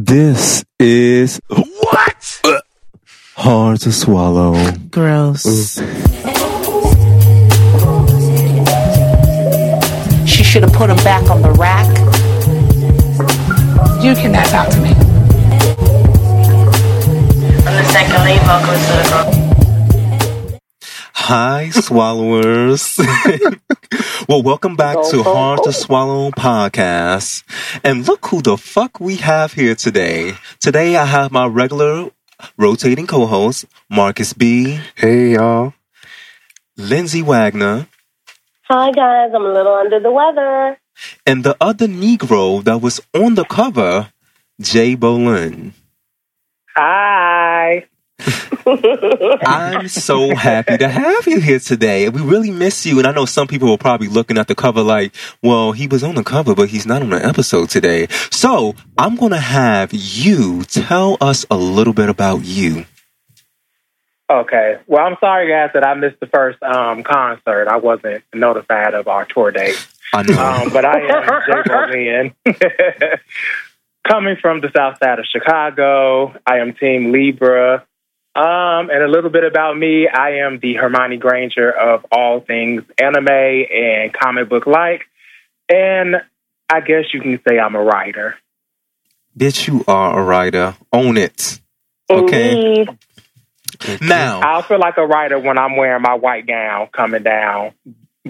This is What? hard to swallow. Gross. She should have put him back on the rack. You can cannot talk to me. I'm the second lead vocalist of the group. Hi, swallowers. well, welcome back to Hard to Swallow podcast. And look who the fuck we have here today. Today I have my regular rotating co-host, Marcus B, Hey, y'all. Lindsay Wagner, Hi guys, I'm a little under the weather. and the other Negro that was on the cover, Jay Bolin. Hi. I'm so happy to have you here today. We really miss you. And I know some people were probably looking at the cover like, well, he was on the cover, but he's not on the episode today. So I'm going to have you tell us a little bit about you. Okay. Well, I'm sorry, guys, that I missed the first um, concert. I wasn't notified of our tour date. I know. Um, but I am Jay. Coming from the south side of Chicago, I am Team Libra. Um, and a little bit about me, I am the Hermione Granger of all things anime and comic book like. And I guess you can say I'm a writer. Bitch, you are a writer. Own it. Okay. Indeed. Now, I feel like a writer when I'm wearing my white gown coming down.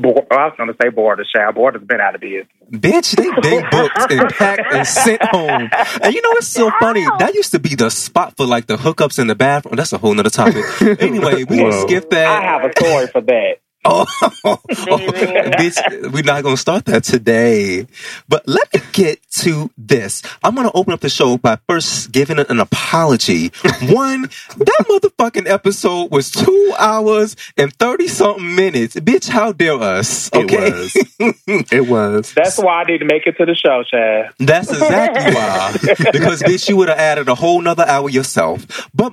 Bo- I was going to say border shower. Border's been out of business. bitch, they, they booked and packed and sent home. And you know, it's so funny. That used to be the spot for like the hookups in the bathroom. That's a whole nother topic. Anyway, we can Whoa. skip that. I have a story for that. Oh, oh, bitch, we're not going to start that today. But let me get to this. I'm going to open up the show by first giving an apology. One, that motherfucking episode was two hours and 30 something minutes. Bitch, how dare us? Okay. It was. it was. That's why I need to make it to the show, Chad. That's exactly why. Because bitch, you would have added a whole nother hour yourself. But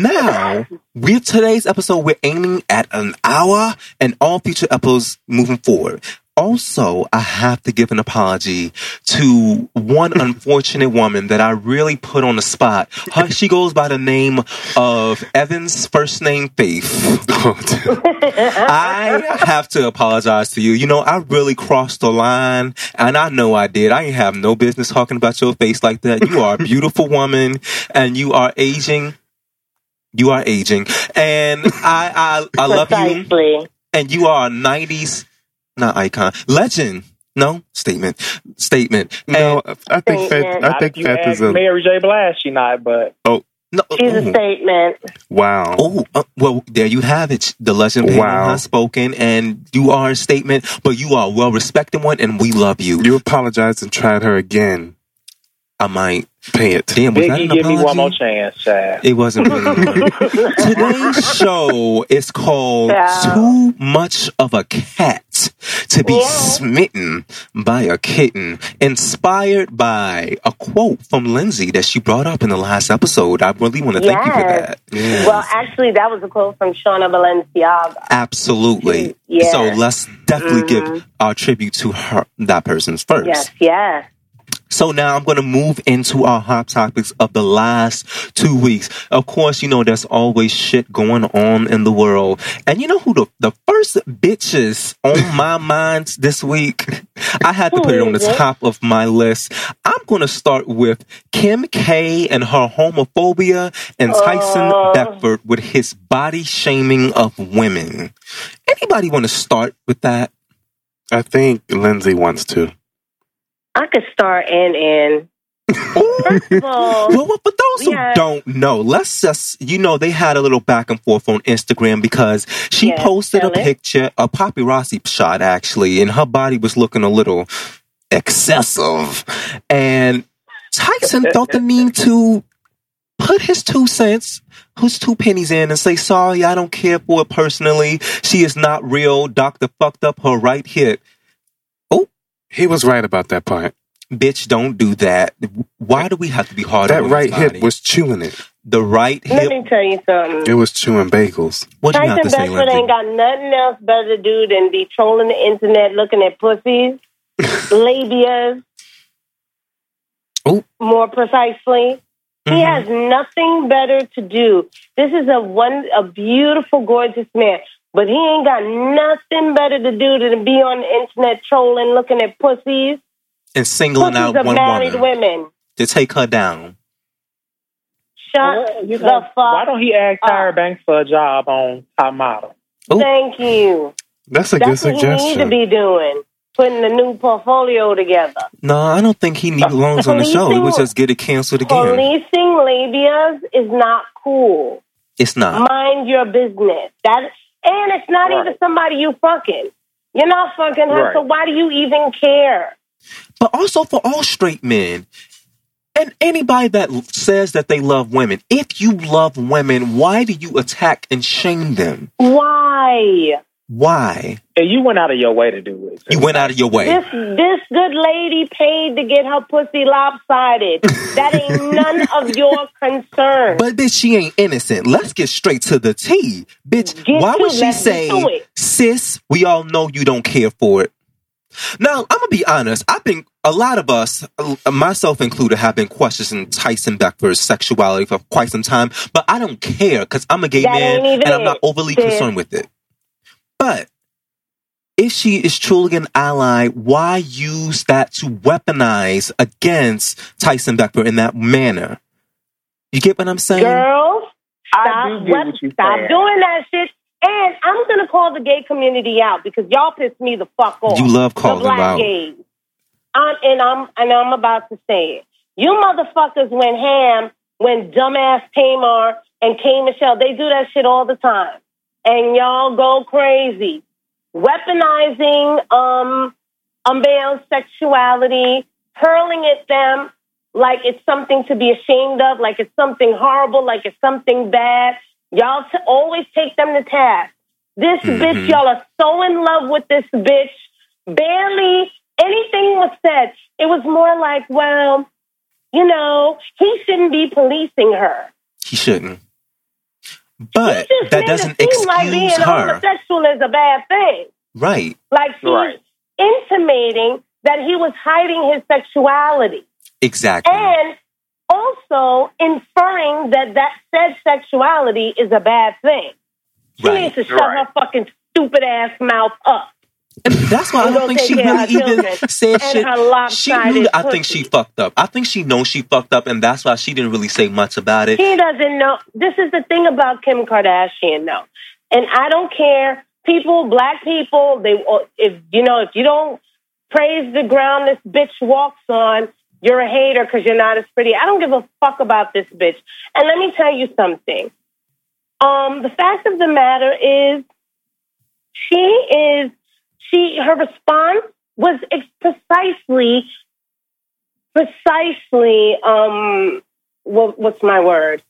now, with today's episode, we're aiming at an hour and all future episodes moving forward. Also, I have to give an apology to one unfortunate woman that I really put on the spot. Her, she goes by the name of Evans, first name Faith. I have to apologize to you. You know, I really crossed the line, and I know I did. I ain't have no business talking about your face like that. You are a beautiful woman, and you are aging. You are aging, and I I, I love you, Precisely. and you are a '90s not icon legend. No statement, statement. no, And- I think Fat, I think you Fat is a. Mary J. Blige, she not, but oh. no. She's a statement. Wow. Oh, uh, well, there you have it. The legend Wow. has spoken, and you are a statement, but you are a well respected one, and we love you. You apologized and tried her again. I might. Pay it. Damn, was that Biggie, an give me one more chance, Chad. It wasn't really. Today's show is called Yeah. Too Much of a Cat to Be Yeah. Smitten by a Kitten, inspired by a quote from Lindsay that she brought up in the last episode. I really want to thank you for that. Yeah. Well, actually, that was a quote from Shauna Balenciaga. Absolutely. Yeah. So let's definitely Mhm. give our tribute to her, that person's first. Yes, yes. So now I'm going to move into our hot topics of the last two weeks. Of course, you know, there's always shit going on in the world. And you know who the, the first bitches on my mind this week? I had to put it on the Who is it? top of my list. I'm going to start with Kim K and her homophobia and Tyson Uh. Beckford with his body shaming of women. Anybody want to start with that? I think Lindsay wants to. I could start and end. First of all, Well, well, for those who don't know, let's just, you know, they had a little back and forth on Instagram because she Yes, posted a picture, a paparazzi shot actually, and her body was looking a little excessive. And Tyson felt the need to put his two cents, his two pennies in and say, sorry, I don't care for it personally. She is not real. Doctor fucked up her right hip. He was right about that part. Bitch, don't do that. Why do we have to be hard That on right hip was chewing it. the right hip. let me tell you something. It was chewing bagels. What do you have Tyson to say, Beckford Lindsay? ain't got nothing else better to do than be trolling the internet looking at pussies, labias. Ooh. more precisely. He Mhm. has nothing better to do. This is a one a beautiful, gorgeous man, but he ain't got nothing better to do than be on the internet trolling, looking at pussies. and singling Pussies out of one married woman women. to take her down. Shut Well, you the know, fuck. why don't he ask Tyra. Banks for a job on Top Model? Ooh. Thank you. That's a good That's what he need to be doing. Putting a new portfolio together. No, I don't think he needs belongs on the show. He would just get it canceled again. Policing labias is not cool. It's not. Mind your business. That and it's not Right. even somebody you fucking. You're not fucking her, Right. so why do you even care? But also for all straight men and anybody that says that they love women, if you love women, why do you attack and shame them? Why? Why? And you went out of your way to do it. You went out of your way. This this good lady paid to get her pussy lopsided. that ain't none of your concern. But bitch, she ain't innocent. Let's get straight to the T. Bitch, Get why to- would she let's say, sis, we all know you don't care for it? Now, I'm gonna be honest. I've been a lot of us, uh, myself included, have been questioning Tyson Beckford's sexuality for quite some time, but I don't care because I'm a gay That man and I'm not overly sis. concerned with it. But if she is truly an ally, why use that to weaponize against Tyson Beckford in that manner? You get what I'm saying? Girls, stop, do what- what stop saying. doing that shit. And I'm gonna call the gay community out because y'all piss me the fuck off. You love the calling them black out. gays. Um, and I'm and I'm about to say it. You motherfuckers went ham when dumbass Tamar and K Michelle. They do that shit all the time, and y'all go crazy, weaponizing um unveiled sexuality, hurling at them like it's something to be ashamed of, like it's something horrible, like it's something bad. Y'all t- always take them to task. This Mhm. bitch, y'all are so in love with this bitch. Barely anything was said. It was more like, well, you know, he shouldn't be policing her. He shouldn't. He But just that doesn't it seem like being excuse her. homosexual is a bad thing. Right. Like she's Right. intimating that he was hiding his sexuality. Exactly. and also inferring that that said sexuality is a bad thing. She Right. needs to shut Right. her fucking stupid ass mouth up. And that's why I don't think she really even said shit. She knew I think she fucked up. I think she knows she fucked up, and that's why she didn't really say much about it. She doesn't know. This is the thing about Kim Kardashian, though. And I don't care. People, black people, they if you know if you don't praise the ground this bitch walks on, you're a hater because you're not as pretty. I don't give a fuck about this bitch. And let me tell you something. Um, the fact of the matter is, she is she her response was precisely precisely um what, what's my word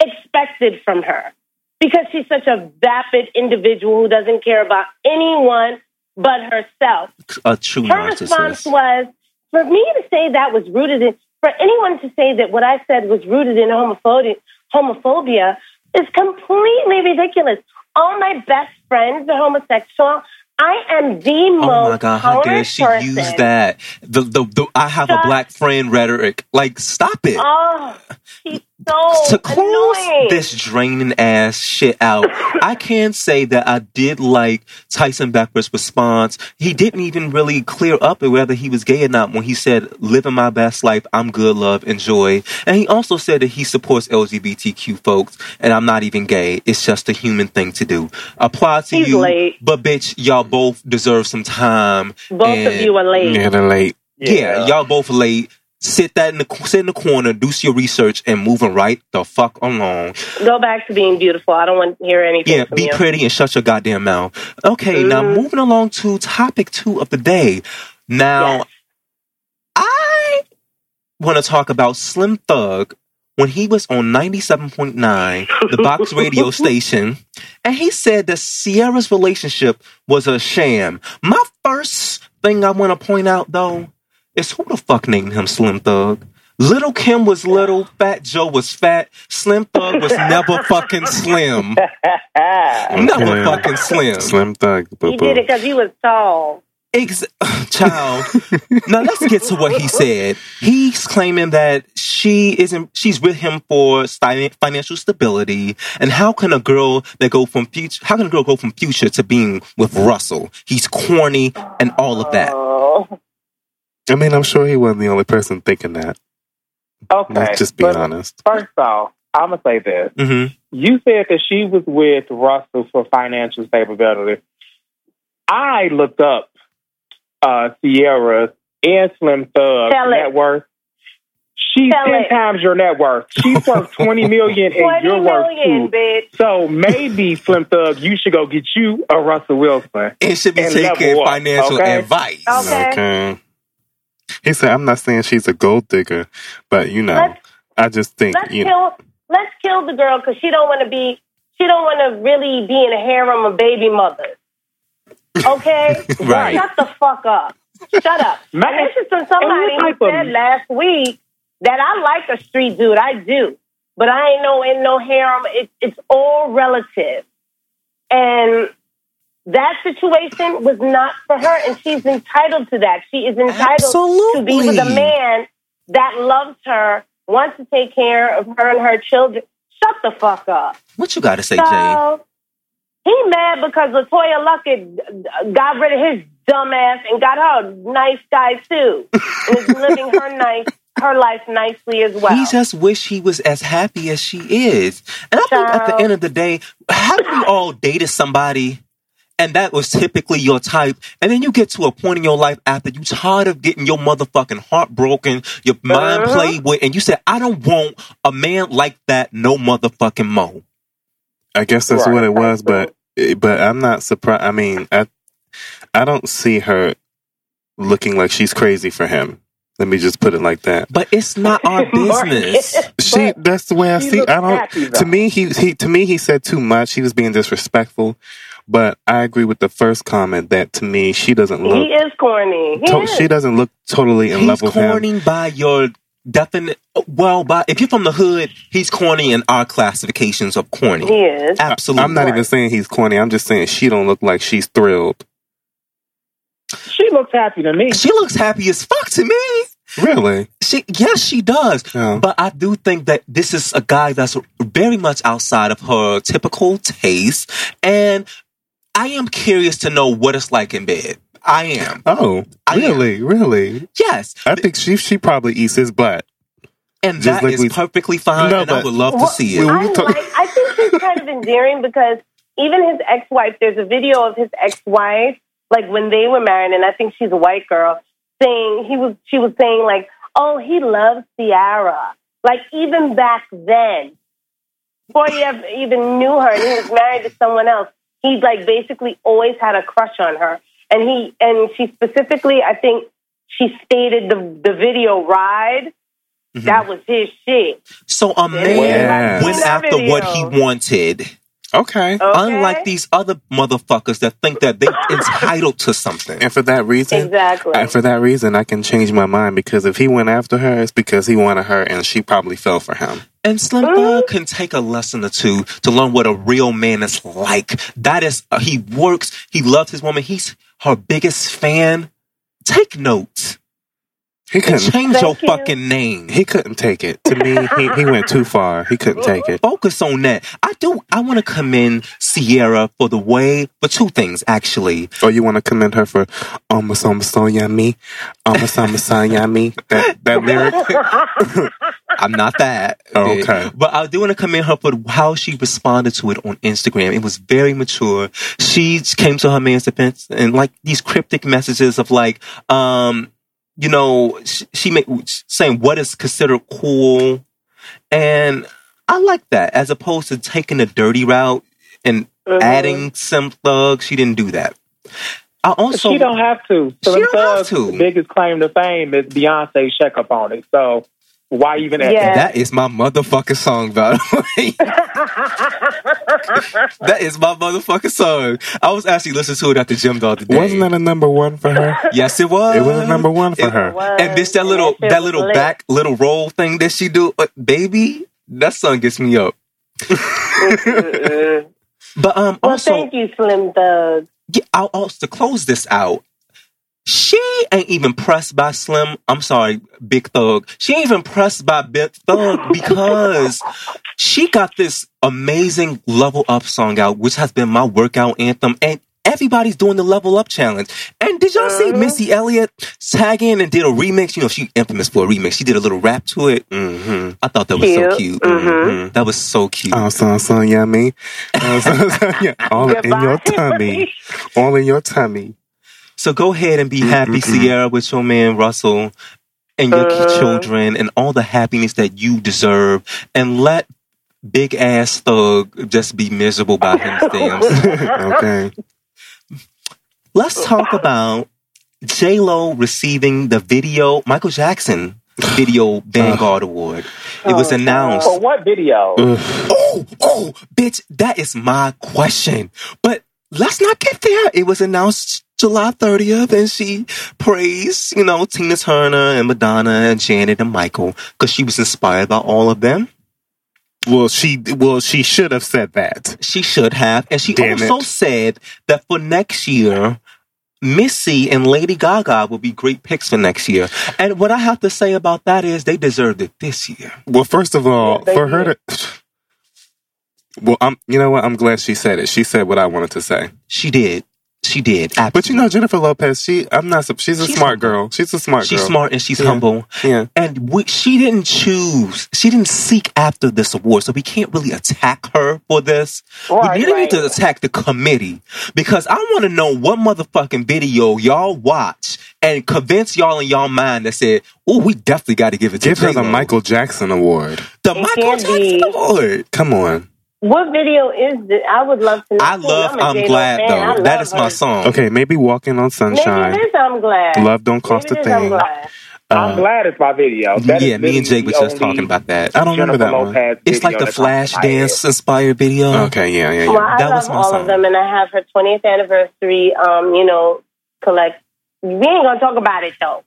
expected from her because she's such a vapid individual who doesn't care about anyone but herself A true her response was for me to say that was rooted in for anyone to say that what I said was rooted in homophobia homophobia is completely ridiculous. All my best friends are homosexual. I am the Oh most my god, how dare she tolerant use that? The, the the I have a black friend rhetoric. Like, stop it. Oh, she's so to close annoying. this draining ass shit out, I can say that I did like Tyson Beckford's response. He didn't even really clear up whether he was gay or not when he said, living my best life, I'm good, love, enjoy. And he also said that he supports LGBTQ folks, and I'm not even gay. It's just a human thing to do. Apply to He's you, late. but bitch, y'all both deserve some time. Both of you are late. Yeah, they're late. yeah, y'all both are late. Sit that in the sit in the corner, do your research, and moving right the fuck along. Go back to being beautiful. I don't want to hear anything Yeah, be you. pretty and shut your goddamn mouth. Okay, now Mhm. moving along to topic two of the day. Now, Yes. I want to talk about Slim Thug when he was on 97.9, the box radio station, and he said that Ciara's relationship was a sham. My first thing I want to point out, though, is who the fuck named him Slim Thug? Little Kim was little, Fat Joe was fat, Slim Thug was never fucking slim. Never Okay. fucking slim. Slim Thug. He Boo did it because he was tall. Ex- child. now let's get to what he said. He's claiming that she isn't. She's with him for financial stability. And how can a girl that go from future? How can a girl go from future to being with Russell? He's corny and all of that. Oh, I mean, I'm sure he wasn't the only person thinking that. Okay. Let's just be honest. First off, I'm gonna say this. hmm You said that she was with Russell for financial stability. I looked up uh, Ciara and Slim Thug net worth. She's Tell ten it. times your net worth. She's worth twenty million, and 20 you're worth million, two. bitch. So maybe Slim Thug, you should go get you a Russell Wilson. It should be taking level up, financial okay? advice. Okay. Okay. He said, "I'm not saying she's a gold digger, but you know, Let's I just think let's you know." kill let's kill the girl because she don't want to be she don't want to really be in a harem of baby mothers. Okay, Right. Shut the fuck up. Shut up. Man, and this is from somebody and who what type of- said last week that I like a street dude. I do, but I ain't no in no harem. It, it's all relative, and that situation was not for her, and she's entitled to that. She is entitled to be with a man that loves her, wants to take care of her and her children. Shut the fuck up. What you got to say, Jay? So he mad because LeToya Luckett got rid of his dumb ass and got her a nice guy too, and is living her nice her life nicely as well. He just wish he was as happy as she is. And I think at the end of the day, haven't we all dated somebody and that was typically your type? And then you get to a point in your life after you tired of getting your motherfucking heart broken, your mind Uh-huh. played with, and you said, I don't want a man like that no motherfucking mo. I guess that's Right. what it was, but but I'm not surprised. I mean, I I don't see her looking like she's crazy for him. Let me just put it like that. But it's not our business. she that's the way I see. looks I don't. happy, to me, he he to me he said too much. He was being disrespectful. But I agree with the first comment that to me she doesn't look. he look. is corny. He To, is. she doesn't look totally in He's love with him. corny by your definite. Well, by if you're from the hood, he's corny in our classifications of corny. He is. Absolutely. I'm not even saying he's corny. I'm just saying she don't look like she's thrilled. she looks happy to me. She looks happy as fuck to me. Really? She, yes, she does. Yeah. But I do think that this is a guy that's very much outside of her typical taste, and I am curious to know what it's like in bed. I am. Oh, I am. really? Really? Yes, I think she she probably eats his butt. and just that like is we- perfectly fine, No, and I would love to see it. I like. I think he's kind of endearing because even his ex-wife. There's a video of his ex-wife, like when they were married, and I think she's a white girl, saying he was. She was saying like, "Oh, he loves Ciara." Like even back then, before he ever even knew her, and he was married to someone else. He like basically always had a crush on her, and he and she specifically, I think she stated the the video ride. Mhm. That was his shit. So a man Yeah. went That after what he wanted, Okay. Okay? unlike these other motherfuckers that think that they're entitled to something. And for that reason, Exactly. and for that reason, I can change my mind because if he went after her, it's because he wanted her, and she probably fell for him. And Slim Mm-hmm. Thug can take a lesson or two to learn what a real man is like. That is, uh, he works, he loves his woman, he's her biggest fan. Take notes He and couldn't. change your you. fucking name. He couldn't take it. To me, he, he went too far. He couldn't take it. Focus on that. I do. I want to commend Ciara for the way, for two things actually. Or you want to commend her for almost almost on yummy, almost almost on yummy. That that lyric. I'm not that. Oh, okay. But I do want to commend her for how she responded to it on Instagram. It was very mature. She came to her man's defense and like these cryptic messages of like, um, you know, she, she made saying what is considered cool, and I like that as opposed to taking the dirty route and Mhm. adding some thugs. She didn't do that. I also she don't have to. She don't have to. biggest claim to fame is Beyonce check up on it. So why even add Yeah. That is my motherfucking song, by the way. that is my motherfucking song. I was actually listening to it at the gym the other day. Wasn't that a number one for her? Yes, it was. It was a number one for It- her. was. And this that little that shit that was little lit. back little roll thing that she do, uh, baby. That song gets me up. But um, well, also thank you, Slim Thug. yeah, I'll also to close this out. She ain't even pressed by Slim. I'm sorry, Big Thug. She ain't even pressed by Big Thug because she got this amazing level up song out, which has been my workout anthem. And everybody's doing the level up challenge. And did y'all see Missy Elliott tag in and did a remix? You know, she infamous for a remix. She did a little rap to it. hmm I thought that was so Cute. cute. Mhm. That was so cute. Oh, so so yummy. Oh, so, so, yeah. All in your tummy. All in your tummy. So go ahead and be happy, Mm-mm-mm. Ciara, with your man Russell and your Uh-huh. children and all the happiness that you deserve. And let big ass thug just be miserable by himself. okay. Let's talk about J Lo receiving the video Michael Jackson Video Vanguard Award. It was Oh, announced. For what video? Oh, oh, bitch, that is my question. But let's not get there. It was announced July 30th, and she praised, you know, Tina Turner and Madonna and Janet and Michael because she was inspired by all of them. Well, she well she should have said that. She should have. And she Damn also it. said that for next year, Missy and Lady Gaga will be great picks for next year. And what I have to say about that is they deserved it this year. Well, first of all, Yeah, they for her to. Well, I'm. You know what? I'm glad she said it. She said what I wanted to say. She did. She did. But you know, Jennifer Lopez. She. I'm not. She's a She's smart girl. She's a smart She's girl. smart and she's Yeah. humble. Yeah. And we, she didn't choose, she didn't seek after this award. So we can't really attack her for this. Right, we really right. need to attack the committee because I want to know what motherfucking video y'all watch and convince y'all in y'all mind that said, oh, we definitely got to give it to Give her the Michael Jackson award. The It Michael Jackson be. award. Come on. What video is this? I would love to know. I love I'm, a I'm Glad fan. Though. That love my song. Okay, maybe walking on Maybe sunshine. it is I'm glad. Love don't cost Maybe a it is I'm thing. glad. I'm Uh, glad it's my video. That is yeah, me and Jake were just talking about that. I don't remember Jennifer that one. It's like the that comes flash to my head. dance inspired video. okay, yeah, yeah, Well, yeah. I That was love my all song. of them, and I have her 20th anniversary. Um, you know, collect. We ain't gonna talk about it though.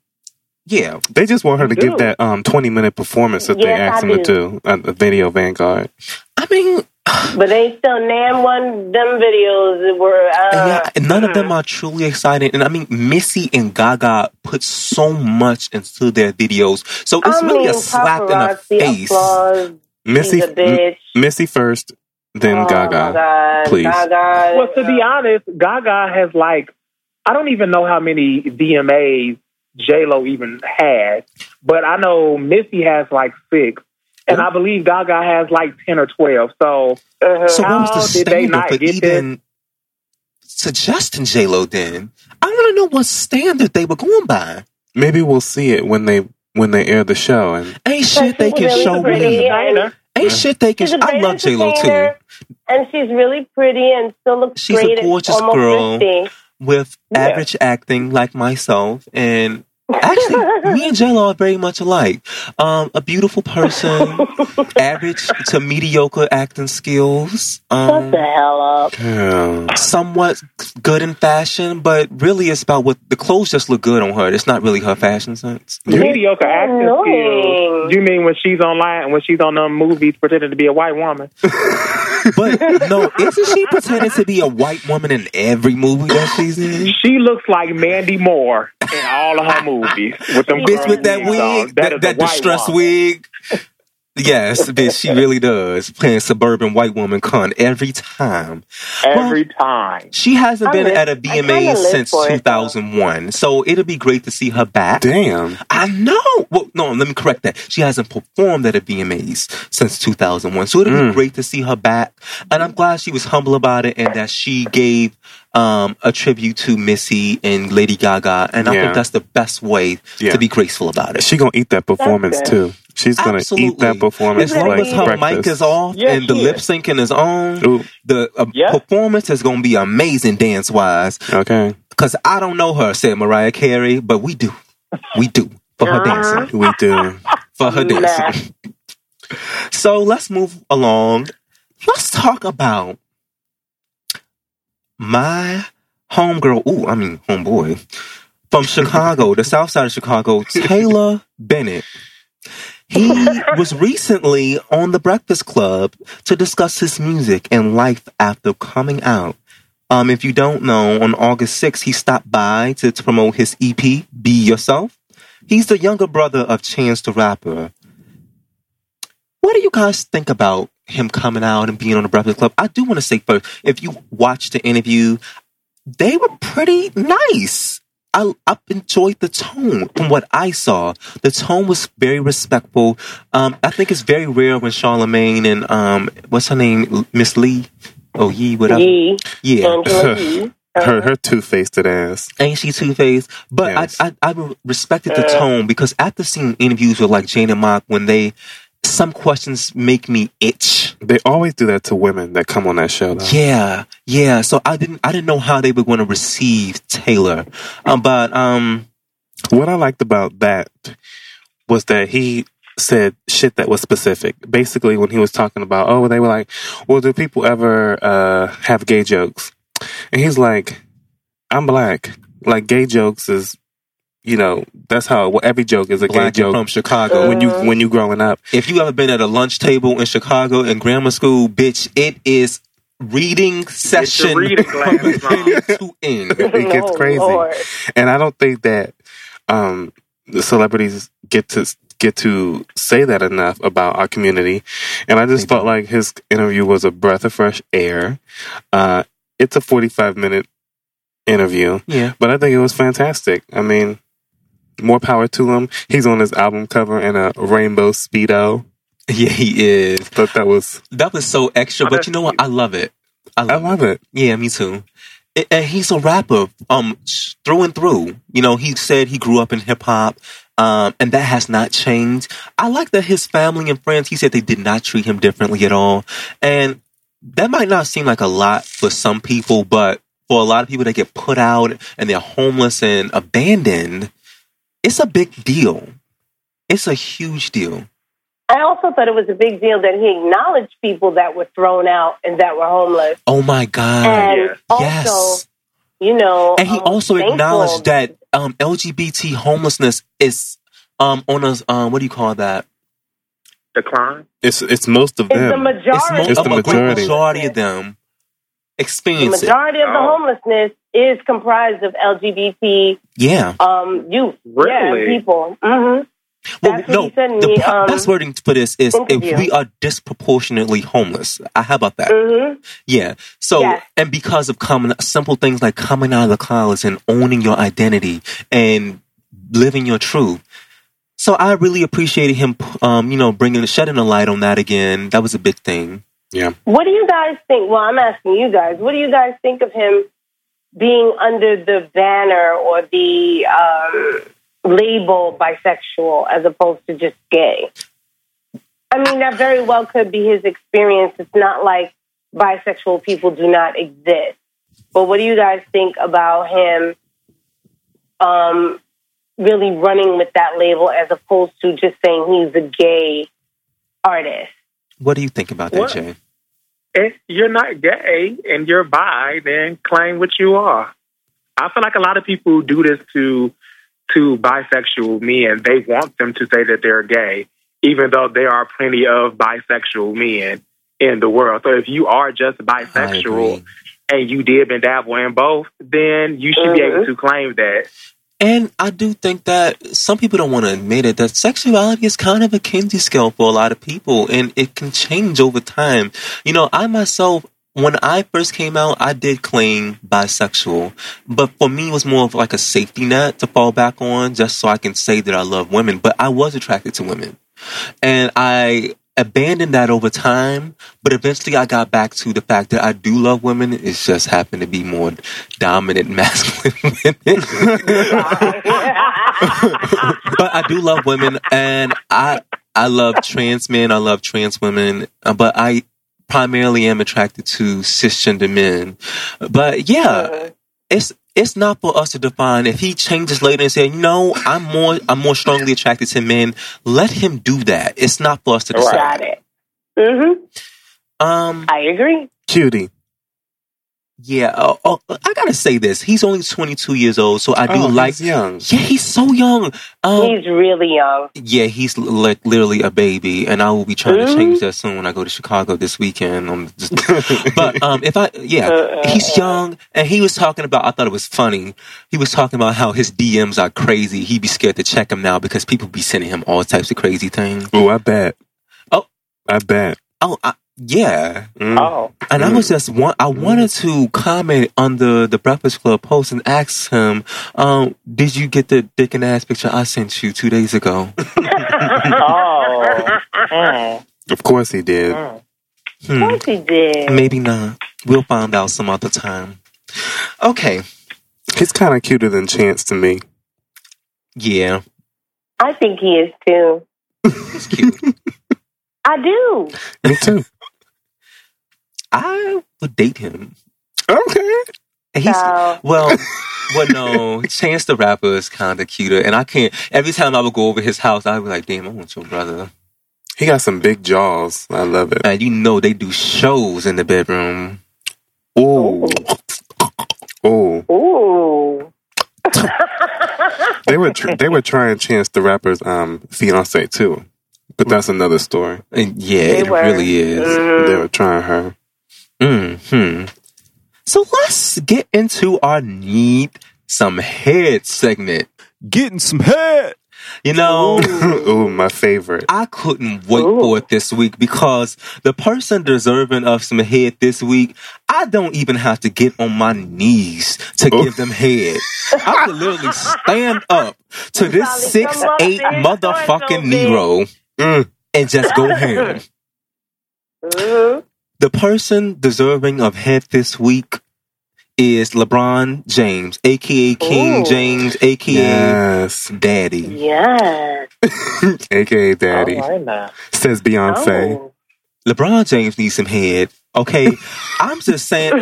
Yeah. They just want her to give that um 20 minute performance that they asked I them to do at the Video Vanguard. I mean, But they still name one them videos that were. Uh, yeah, and none of them are truly exciting. And I mean, Missy and Gaga put so much into their videos. So it's I really mean, a slap in the face. Applause, Missy, a bitch. M- Missy first, then oh Gaga. God, please. Gaga. Well, to be honest, Gaga has like I don't even know how many VMAs J Lo even had, but I know Missy has like six, and I believe Gaga has like ten or twelve. So Uh-huh. So what was How the did they standard not for get even suggesting J Lo? Then I want to know what standard they were going by. Maybe we'll see it when they when they air the show. And Ain't shit they can really show me. Entertainer. Ain't shit they can. She's a I love J Lo too. and she's really pretty and still looks She's a great. at gorgeous girl. 50. with Yeah. average acting like myself and actually me and J-Lo are very much alike um, a beautiful person average to mediocre acting skills Shut um, the hell up. yeah. somewhat good in fashion but really it's about what the clothes just look good on her it's not really her fashion sense Mediocre acting skills. You mean when she's online, and when she's on them movies pretending to be a white woman? but no isn't she pretending to be a white woman in every movie that she's in She looks like Mandy Moore in all of her movies with them bitch with that wigs wig, that, is that a white distressed wig. Yes, bitch, she really does. Playing suburban white woman con every time. every time. She hasn't I been live- at a kinda VMA live since for it, 2001, so it'll be great to see her back. Damn. I know. Well, no, let me correct that. She hasn't performed at a VMAs since 2001, so it'll Mm. be great to see her back. And I'm glad she was humble about it and that she gave um, a tribute to Missy and Lady Gaga. And I Yeah. think that's the best way Yeah. to be graceful about it. She gonna eat that performance too. She's gonna Absolutely. eat that performance As long like as her breakfast. mic is off Yeah, and the she lip syncing is on, Ooh, the uh, Yeah. performance is going to be amazing dance wise. okay. Because I don't know her, said Mariah Carey, but we do. We do. For her dancing. We do. For her Nah. dancing. So let's move along. Let's talk about my homegirl. Ooh, I mean, homeboy. From Chicago, the south side of Chicago, Taylor Bennett. He was recently on the Breakfast Club to discuss his music and life after coming out Um, if you don't know, on August 6th, he stopped by to, to promote his EP, Be Yourself. He's the younger brother of Chance the Rapper. What do you guys think about him coming out and being on the Breakfast Club? I do want to say first, if you watch the interview, they were pretty nice. I, I enjoyed the tone from what I saw. The tone was very respectful. Um, I think it's very rare when Charlemagne and um, what's her name, Miss Lee, oh Yee, whatever, Yee, yeah, Her her two faced ass. ain't she two faced? But Yes. I, I I respected the tone because after seeing interviews with like Janet Mock, when they some questions make me itch. They always do that to women that come on that show. Though. Yeah, yeah. So I didn't I didn't know how they were going to receive Taylor, um, but um, What I liked about that was that he said shit that was specific. Basically, when he was talking about, oh, they were like, well, do people ever uh, have gay jokes? And he's like, I'm black. Like gay jokes is, you know, that's how well, every joke is a black gay joke. from Chicago. when you when you growing up, if you ever been at a lunch table in Chicago in grammar school, bitch, it is reading session reading from glasses on. beginning to end. it gets Oh, crazy. Lord. and I don't think that um, the celebrities get to get to say that enough about our community. And I just They felt like his interview was a breath of fresh air. Uh, it's a forty-five minute interview, Yeah, but I think it was fantastic. I mean, more power to him. He's on his album cover in a rainbow speedo. yeah, he is. Thought that was. That was so extra, but you know what? I love it. I I love, love it. Yeah, me too. And he's a rapper, um, through and through. You know, he said he grew up in hip hop, um, and that has not changed. I like that his family and friends. He said they did not treat him differently at all, and that might not seem like a lot for some people, but for a lot of people that get put out and they're homeless and abandoned, it's a big deal. It's a huge deal. I also thought it was a big deal that he acknowledged people that were thrown out and that were homeless. Oh my god! And yes. also, yes. you know, and he um, also acknowledged that um, LGBT homelessness is um, on a um, what do you call that? Decline. It's it's most of It's the majority. It's, mo- It's the majority. majority of them The experience it. majority of the Oh. homelessness is comprised of LGBT Yeah. um, youth. Really? Yeah, people. hmm Well, That's what no, said in the the, pro- um, best wording for this is interview. if we are disproportionately homeless. Uh, How about that? hmm Yeah. So, Yes. and because of coming, simple things like coming out of the clouds and owning your identity and living your truth. So I really appreciated him, um, you know, bringing, shedding a light on that again. That was a big thing. What do you guys think? Well, I'm asking you guys. What do you guys think of him being under the banner or the um, label bisexual as opposed to just gay? I mean, that very well could be his experience. It's not like bisexual people do not exist. But what do you guys think about him um, really running with that label as opposed to just saying he's a gay artist? What do you think about that, What? Jay? If you're not gay and you're bi, then claim what you are. I feel like a lot of people do this to to bisexual men. They want them to say that they're gay, even though there are plenty of bisexual men in the world. So if you are just bisexual and you dib and dabble in both, then you should be Mhm. able to claim that. And I do think that some people don't want to admit it that sexuality is kind of a Kinsey scale for a lot of people and it can change over time. You know, I myself, when I first came out, I did claim bisexual, but for me, it was more of like a safety net to fall back on just so I can say that I love women. But I was attracted to women and I abandoned that over time. But eventually, I got back to the fact that I do love women. It's just happened to be more dominant, masculine women. but I do love women, and I I love trans men. I love trans women, uh, but I primarily am attracted to cisgender men. But yeah, it's it's not for us to define. If he changes later and say, "No, I'm more I'm more strongly attracted to men," let him do that. It's not for us to decide. Got it. Mm-hmm. Um, I agree. Cutie. Yeah, oh, oh, I gotta say this. He's only 22 years old, so I do Oh, like. he's young. Yeah, he's so young. Um, He's really young. yeah, he's like literally a baby, and I will be trying to Mhm. change that soon when I go to Chicago this weekend. Um, just, but um, if I, yeah, he's young, and he was talking about. I thought it was funny. He was talking about how his DMs are crazy. He'd be scared to check them now because people be sending him all types of crazy things. Oh, I bet. Oh. I bet. Oh, I, yeah. Mm. Oh, And I was just want I wanted to comment on the the Breakfast Club post and ask him, um, did you get the dick and ass picture I sent you two days ago? oh, Mm. Of course he did. Mm. Hmm, Of course he did. maybe not. We'll find out some other time. Okay. He's kind of cuter than Chance to me. Yeah. I think he is too. He's cute. I do. Me too. I would date him. okay. And he's So, well well no, Chance the rapper is kinda cuter and I can't every time I would go over his house I'd be like, damn, I want your brother. He got some big jaws. I love it. And you know they do shows in the bedroom. Ooh. Ooh. ooh. They were tr- they were trying Chance the rapper's um fiance too, but that's another story. And yeah, They it were. really is. Mm. They were trying her. Hmm. So let's get into our need some head segment. Getting some head. You know, Ooh, my favorite. I couldn't wait Ooh. for it this week because the person deserving of some head this week, I don't even have to get on my knees to Ooh. give them head. I could literally stand up to this six eight sis. motherfucking Go ahead, Negro Mm. and just go ham. The person deserving of head this week is LeBron James, aka King Ooh. James, aka Yes, Daddy. Yes. aka Daddy says Beyonce. Oh. LeBron James needs some head. Okay, I'm just saying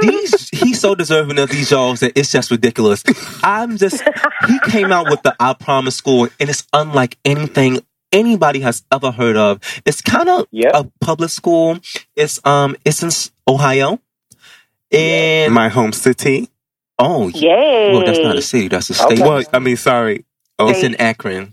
these. He's so deserving of these jobs that it's just ridiculous. I'm just. He came out with the "I Promise" score, and it's unlike anything anybody has ever heard of. It's kind of Yep. a public school. It's um. It's in Ohio, and My home city. oh, Yay. well, that's not a city. That's a state. Okay. Well, I mean, sorry. Oh, It's in Akron.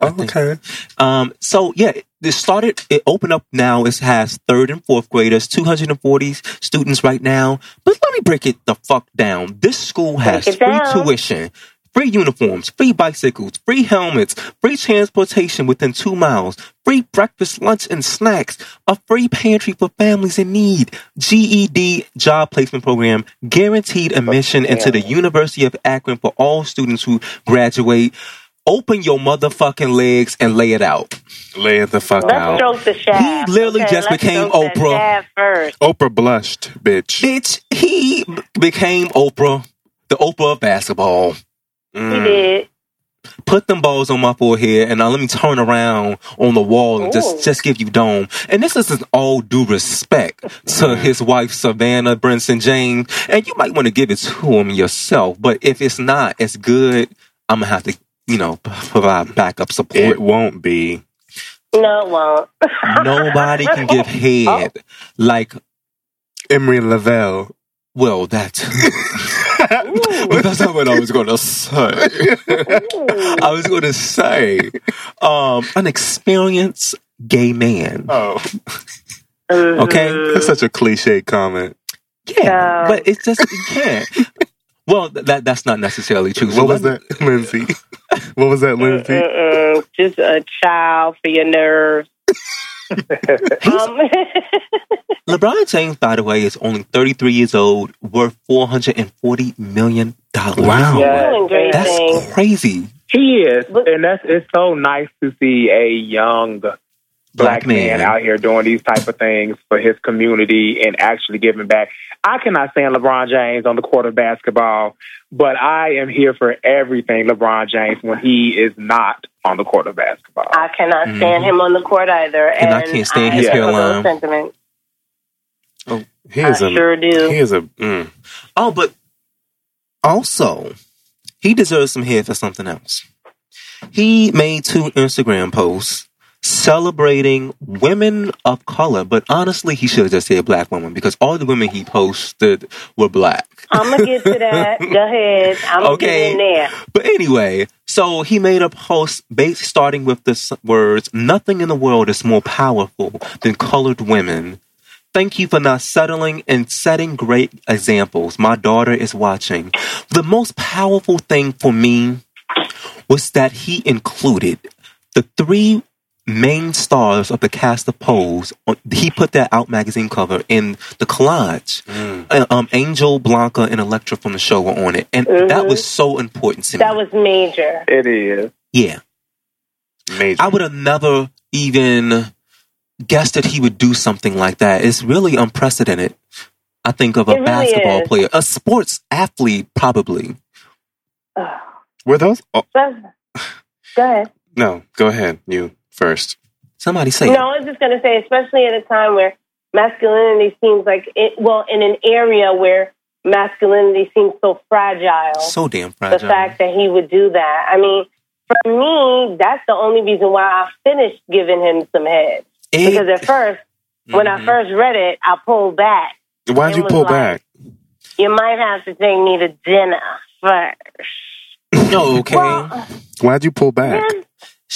Oh, okay. Um, so yeah, it started, it opened up now. It has third and fourth graders, 240 students right now. But let me break it the fuck down. This school has free down. tuition, free uniforms, free bicycles, free helmets, free transportation within two miles, free breakfast, lunch, and snacks, a free pantry for families in need, GED job placement program, guaranteed admission into the University of Akron for all students who graduate. Open your motherfucking legs and lay it out. Lay it the fuck Let's out. stroke the shaft. He literally Okay, just became Oprah. first. Oprah blushed, bitch. Bitch, he became Oprah, the Oprah of basketball. He Mm. did. Put them balls on my forehead and now let me turn around on the wall and Ooh. just, just give you dome. And this is in all due respect to his wife, Savannah Brinson James. And you might want to give it to him yourself. But if it's not as good, I'm going to have to, you know, provide backup support. It won't be. No, it won't. Nobody can give head like, Emery Lavelle. well, that. But that's not what I was going to say. I was going to say, um, an experienced gay man. Oh, Okay, uh, that's such a cliche comment. yeah, Yeah. but it's just you can't. Well, that that's not necessarily true. So What was that, Lindsay? What was that, Lindsay? Mm-mm. Just a child for your nerves. Um, LeBron James, by the way, is only 33 years old, worth 440 million dollars. Wow. Yeah. doing great that's crazy. He is, and that's it's so nice to see a young black, Black man. man. out here doing these type of things for his community and actually giving back. I cannot stand LeBron James on the court of basketball, but I am here for everything LeBron James when he is not on the court of basketball. I cannot stand him on the court either. And And, I can't stand I his hairline. those sentiments. He I is a. sure do. He is a. Mm. Oh, but also, he deserves some head for something else. He made two Instagram posts celebrating women of color. But honestly, he should have just said black women because all the women he posted were black. I'm gonna get to that. Go ahead. I'm Okay. there. But anyway, so he made a post based starting with the words, Nothing in the world is more powerful than colored women. Thank you for not settling and setting great examples. My daughter is watching. The most powerful thing for me was that he included the three main stars of the cast of Pose. He put that out magazine cover in the collage. Uh, Um, Angel, Blanca, and Electra from the show were on it. And that was so important to me. That was major. It is. yeah. Major. I would have never even guessed that he would do something like that. It's really unprecedented. I think of a really basketball is. player, a sports athlete, probably. Were those? Oh, Go ahead. no, go ahead. You first. Somebody say No, I was just going to say, especially at a time where masculinity seems like it, well, in an area where masculinity seems so fragile. So damn fragile. the fact that he would do that. I mean, for me, that's the only reason why I finished giving him some head. It- Because at first, when I Mhm. first read it, I pulled back. Why'd you pull like- back? You might have to take me to dinner first. no, okay. Well, Why'd you pull back?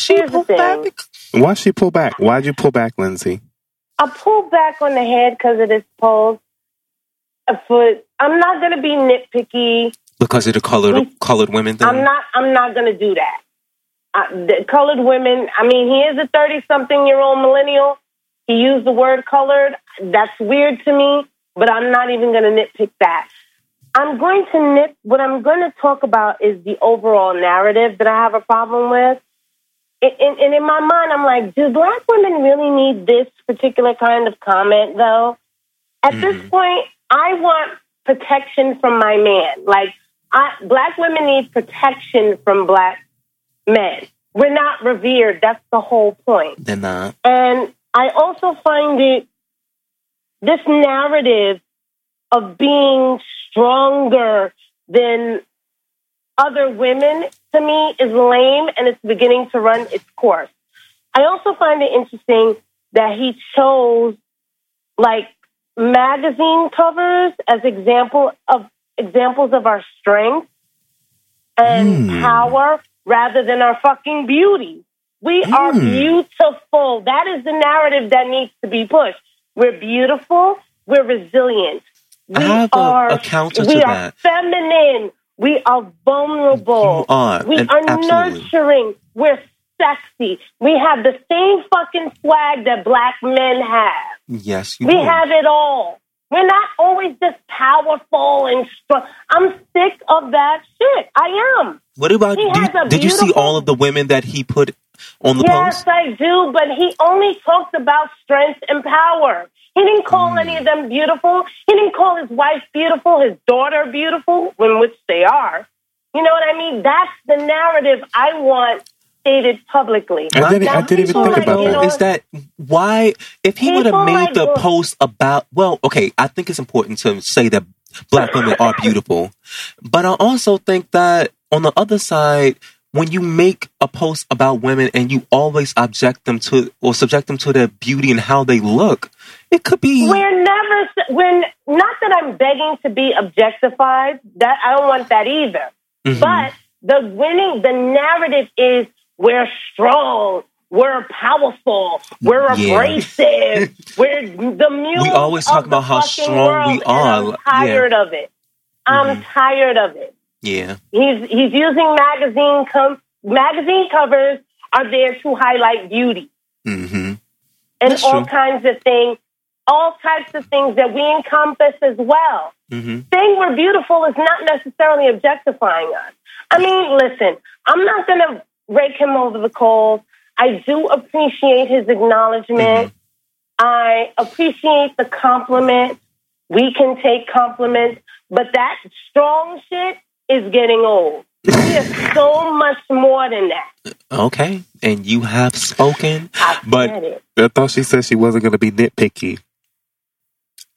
Then she here's the pulled back. thing. Why'd she pull back? Why'd you pull back, Lindsay? I pulled back on the head because of this pose. Uh, For I'm not going to be nitpicky. because of the colored colored women thing. I'm not. I'm not going to do that. Uh, the colored women. I mean, he is a thirty-something-year-old millennial. He used the word colored. That's weird to me, but I'm not even going to nitpick that. I'm going to nit. What I'm going to talk about is the overall narrative that I have a problem with. And, and, in my mind, I'm like, do black women really need this particular kind of comment, though? At this mm-hmm. point, I want protection from my man. Like, I, black women need protection from black men. We're not revered. That's the whole point. They're not. And I also find it this narrative of being stronger than other women to me is lame and it's beginning to run its course. I also find it interesting that he chose like magazine covers as example of examples of our strength and Hmm. power rather than our fucking beauty. We are Hmm. beautiful. That is the narrative that needs to be pushed. We're beautiful. We're resilient. We I have are a counter we to are feminine. We are vulnerable. You are, We are absolutely. nurturing. We're sexy. We have the same fucking swag that black men have. Yes, you We do. have it all. We're not always just powerful and strong. I'm sick of that shit. I am. What about? You- has did you see all of the women that he put on the yes, post? I do, but he only talked about strength and power. He didn't call Mm. any of them beautiful. He didn't call his wife beautiful, his daughter beautiful, in which they are. You know what I mean? That's the narrative I want stated publicly. I didn't, I didn't even think like, about you that. know, is that why if he would have made like the post about well okay i think it's important to say that black women are beautiful but i also think that on the other side when you make a post about women and you always object them to or subject them to their beauty and how they look it could be We're never when not that I'm begging to be objectified. That I don't want that either. Mhm. But the winning, the narrative is we're strong, we're powerful, we're Yeah. abrasive, we're the mules. We always talk about how strong we are. I'm tired of it. I'm tired of it. yeah He's he's using magazine com- magazine covers are there to highlight beauty hmm and That's all true. kinds of things, all types of things that we encompass as well. hmm Saying we're beautiful is not necessarily objectifying us. I mean, listen, I'm not going to rake him over the coals. I do appreciate his acknowledgment. I appreciate the compliment. We can take compliments, but that strong shit is getting old. We is so much more than that. okay and you have spoken I But-. I thought she said she wasn't going to be nitpicky.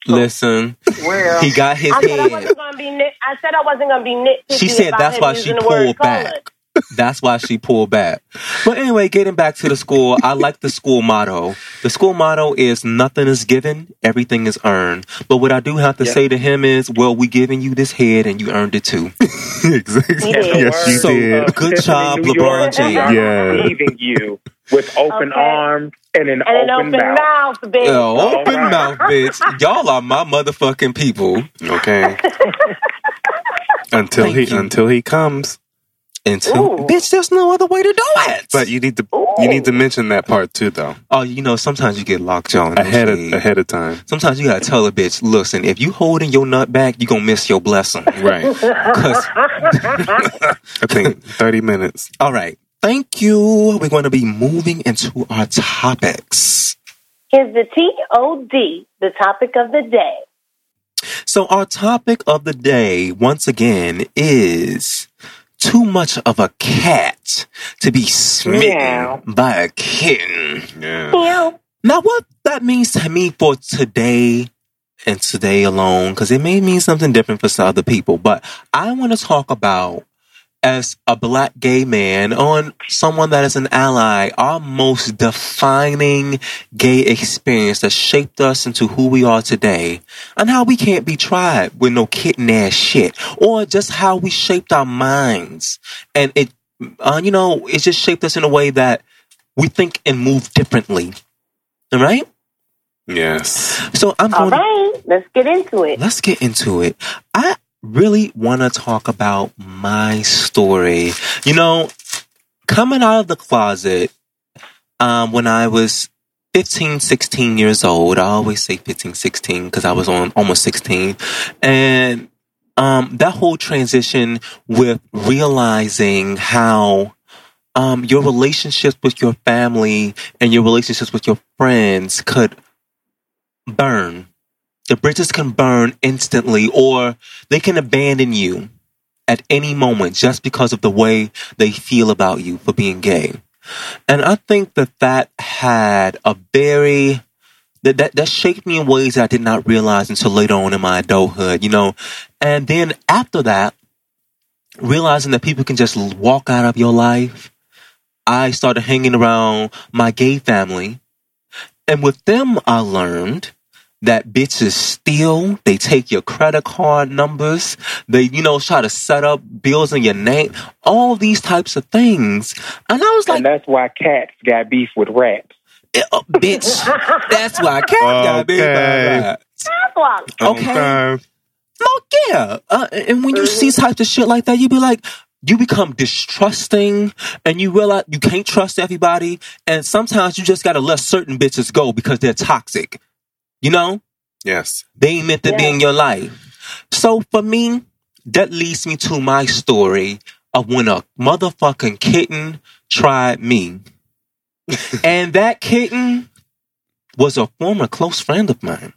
Oh. listen Well, he got his I said I head wasn't to be nit- I said I wasn't to be nitpicky. She said about that's him why she using the word pulled back. Colored. That's why she pulled back. But anyway, getting back to the school, I like the school motto. The school motto is nothing is given, everything is earned. But what I do have to Yeah. say to him is, well, we giving you this head and you earned it too. exactly. Yeah. Yes, you So, did. Uh, good job, New LeBron York, James. we Yeah. Receiving you with open Okay. arms and an And an open, open mouth. mouth, bitch. Yo, open All right. mouth, bitch. Y'all are my motherfucking people. Okay. until Thank he you. until he comes. Until, Ooh. bitch, there's no other way to do it. But you need to you need to mention that part too, though, oh, you know, sometimes you get locked on ahead of ahead of time. Sometimes you gotta tell a bitch, listen, if you holding your nut back, you gonna miss your blessing. Right. Cause, I think thirty minutes. all right, thank you. We're going to be moving into our topics. is the T-O-D, the topic of the day. So our topic of the day, once again, is too much of a cat to be smitten Meow. by a kitten. Yeah. Now, what that means to me for today and today alone, because it may mean something different for some other people, but I want to talk about as a black gay man on someone that is an ally, our most defining gay experience that shaped us into who we are today, and how we can't be tried with no kitten ass shit, or just how we shaped our minds. And it, uh, you know, it just shaped us in a way that we think and move differently. All right? Yes. So I'm All going to right, let's get into it. let's get into it. I really want to talk about my story. You know, coming out of the closet um, when I was 15, 16 years old. I always say 15, 16 because I was on almost 16. And um, that whole transition with realizing how um, your relationships with your family and your relationships with your friends could burn. The bridges can burn instantly, or they can abandon you at any moment just because of the way they feel about you for being gay. And I think that that had a very that, that that shaped me in ways that I did not realize until later on in my adulthood, you know. And then after that, realizing that people can just walk out of your life, I started hanging around my gay family. And with them, I learned that bitches steal. They take your credit card numbers. They, you know, try to set up bills in your name. All these types of things. And I was like, and that's why cats got beef with rats. uh, bitch, that's why cats can't got beef Okay. by that. That's why. Okay. No, yeah. Uh, and when you see types of shit like that, you be like, you become distrusting and you realize you can't trust everybody. And sometimes you just gotta let certain bitches go because they're toxic. You know? Yes. They ain't meant to be in your life. So for me, that leads me to my story of when a motherfucking kitten tried me. and that kitten was a former close friend of mine.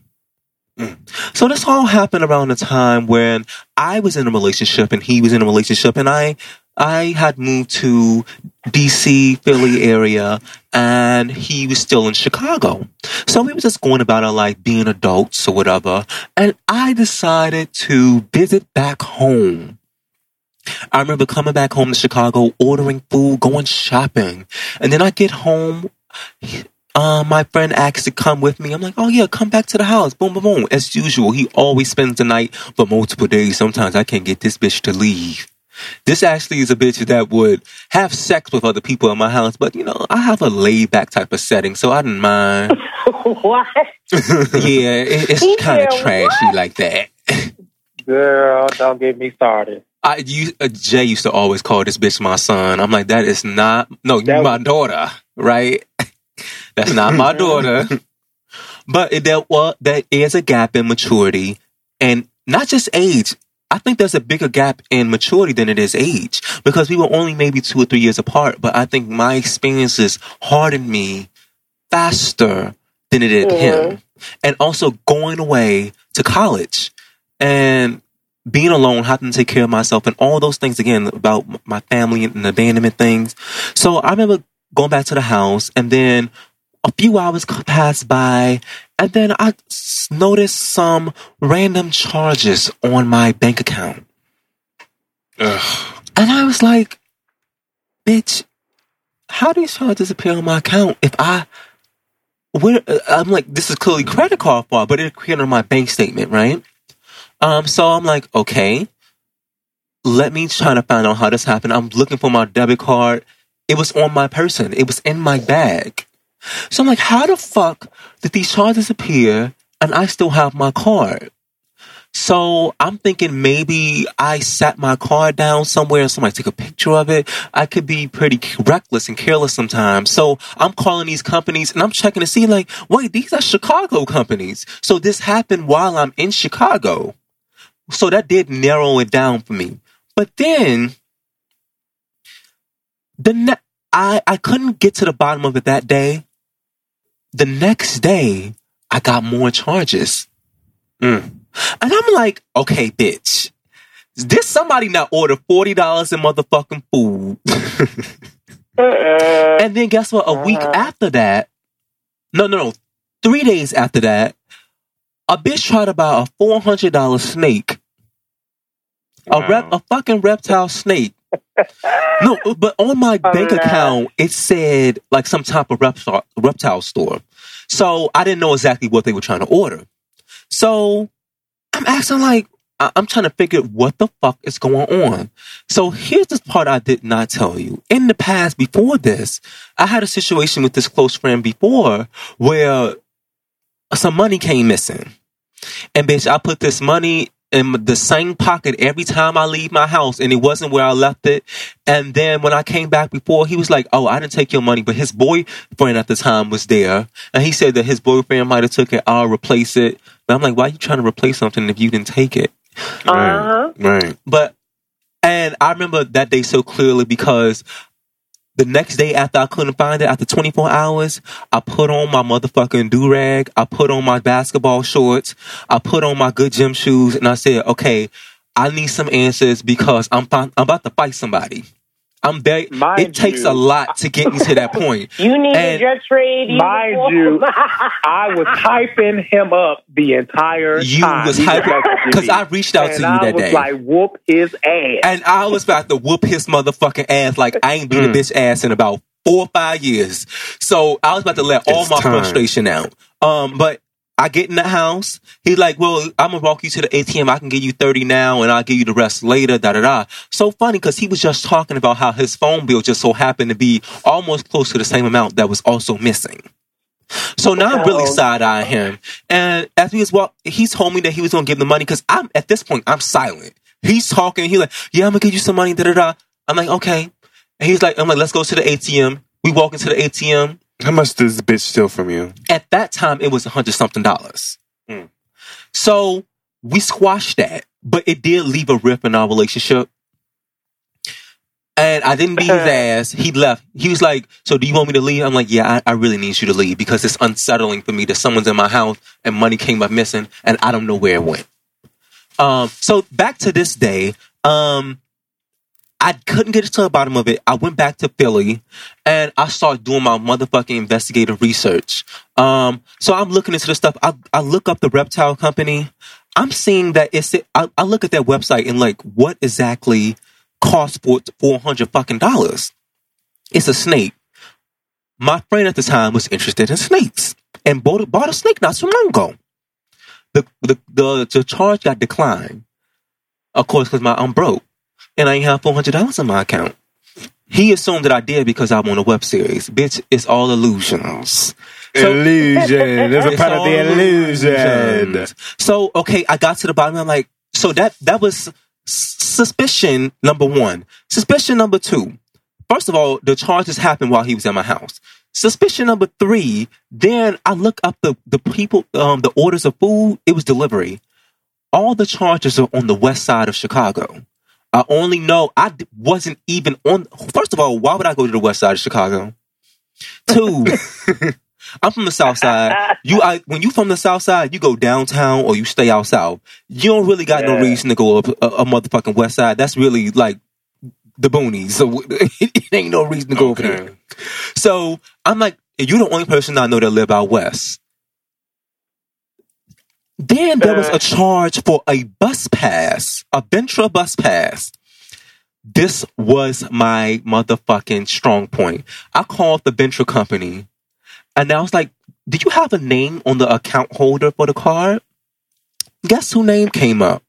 Mm. So this all happened around the time when I was in a relationship and he was in a relationship and I I had moved to DC, Philly area and he was still in Chicago. So we were just going about our life being adults or whatever. And I decided to visit back home. I remember coming back home to Chicago, ordering food, going shopping. And then I get home. Uh, my friend asked to come with me. I'm like, oh yeah, come back to the house. Boom, boom, boom. As usual, he always spends the night for multiple days. Sometimes I can't get this bitch to leave. This actually is a bitch that would have sex with other people in my house, but you know, I have a laid back type of setting, so I didn't mind. what? yeah, it, it's kind of trashy like that. Girl, don't get me started. I you, uh, Jay used to always call this bitch my son. I'm like, that is not no, you my daughter, right? That's not my daughter. But there well, there is a gap in maturity, and not just age. I think there's a bigger gap in maturity than it is age because we were only maybe two or three years apart. But I think my experiences hardened me faster than it did him, mm-hmm. and also going away to college and being alone, having to take care of myself, and all those things again about my family and abandonment things. So I remember going back to the house, and then a few hours passed by, and then I noticed some random charges on my bank account, Ugh. and I was like, bitch, how do these charges appear on my account if I where uh, I'm like, this is clearly credit card fraud, but it appeared on my bank statement, right? Um, so I'm like, okay, let me try to find out how this happened. I'm looking for my debit card. It was on my person. It was in my bag. So I'm like, how the fuck did these charges appear and I still have my card? So I'm thinking maybe I sat my car down somewhere and somebody took a picture of it. I could be pretty reckless and careless sometimes. So I'm calling these companies and I'm checking to see like, wait, these are Chicago companies. So this happened while I'm in Chicago. So that did narrow it down for me. But then the ne- I, I couldn't get to the bottom of it that day. The next day, I got more charges. Mm. And I'm like, okay, bitch. This somebody not order forty dollars in motherfucking food. Uh-uh. And then guess what? A week Uh-huh. after that, no, no, no, three days after that, a bitch tried to buy a four hundred dollar snake, a rep, a fucking reptile snake. No, but on my bank no. account it said like some type of reptile reptile store, so I didn't know exactly what they were trying to order. So I'm asking like. I- I'm trying to figure what the fuck is going on. So here's this part I did not tell you. In the past, before this, I had a situation with this close friend before where some money came missing. And bitch, I put this money in the same pocket every time I leave my house and it wasn't where I left it. And then when I came back before, he was like, Oh, I didn't take your money, but his boyfriend at the time was there. And he said that his boyfriend might have took it. I'll replace it. But I'm like, why are you trying to replace something if you didn't take it? Uh-huh. Right. But and I remember that day so clearly because the next day after I couldn't find it, after 24 hours, I put on my motherfucking do rag. I put on my basketball shorts. I put on my good gym shoes, and I said, "Okay, I need some answers because I'm I'm about to fight somebody. I'm very. Mind it takes you- a lot to get me to that point. You need And- a jet trade. Mind uniform. you, I was hyping him up the entire You time. was he hyping- messaging 'cause me. I reached out to you. And I that was day. like, whoop his ass. And I was about to whoop his motherfucking ass like I ain't beat a Mm. bitch ass in about four or five years. So I was about to let all It's my time. frustration out. Um, but I get in the house. He's like, "Well, I'm gonna walk you to the ATM. I can give you thirty now, and I'll give you the rest later." Da da da. So funny because he was just talking about how his phone bill just so happened to be almost close to the same amount that was also missing. So now I'm really side eyeing him. And as we was walk, he told me that he was gonna give the money because I'm at this point I'm silent. He's talking. He's like, "Yeah, I'm gonna give you some money." Da da da. I'm like, "Okay." And he's like, "I'm like, let's go to the ATM." We walk into the ATM. How much does this bitch steal from you? At that time, it was a hundred something dollars. Mm. So we squashed that, but it did leave a rip in our relationship. And I didn't beat his ass. He left. He was like, "So do you want me to leave?" I'm like, "Yeah, I, I really need you to leave because it's unsettling for me that someone's in my house and money came up missing and I don't know where it went." Um, so back to this day, um, I couldn't get to the bottom of it. I went back to Philly and I started doing my motherfucking investigative research. Um, so I'm looking into the stuff. I, I look up the reptile company. I'm seeing that it's, I, I look at their website and like, what exactly costs for 400 fucking dollars? It's a snake. My friend at the time was interested in snakes and bought, bought a snake not so long ago. The, the, the, the charge got declined. Of course, because my I'm broke and I ain't have four hundred dollars in my account. He assumed that I did because I'm on a web series. Bitch, it's all illusions. So- illusion. There's a It's part of the illusion. illusions. So okay, I got to the bottom. I'm like, so that that was suspicion number one. Suspicion number two. First of all, the charges happened while he was at my house. Suspicion number three. Then I look up the the people, um, the orders of food. It was delivery. All the charges are on the west side of Chicago. I only know I wasn't even on. First of all, why would I go to the west side of Chicago? Two, I'm from the south side. You, I, when you from the south side, you go downtown or you stay out south. You don't really got no reason to go up a, a motherfucking west side. That's really like the boonies. So it ain't no reason to go over there. So I'm like, you're the only person I know that live out west. Then there was a charge for a bus pass, a Ventra bus pass. this was my motherfucking strong point. I called the Ventra company and I was like, "Do you have a name on the account holder for the card?" Guess who name came up?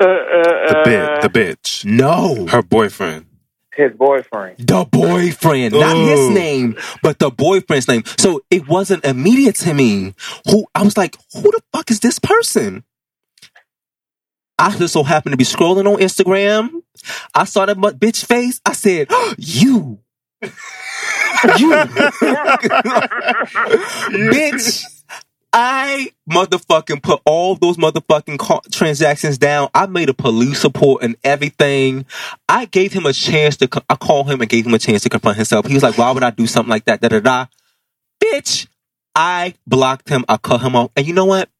Uh, uh, The uh, bit, the bitch, No, her boyfriend. His boyfriend. the boyfriend, not his name, but the boyfriend's name. So it wasn't immediate to me. Who I was like, who the fuck is this person? I just so happened to be scrolling on Instagram. I saw that mu- bitch face. I said, "You, you, bitch." I motherfucking put all those motherfucking transactions down. I made a police report and everything. I gave him a chance to. co- I called him and gave him a chance to confront himself. He was like, "Why would I do something like that?" Da da da. Bitch, I blocked him. I cut him off. And you know what?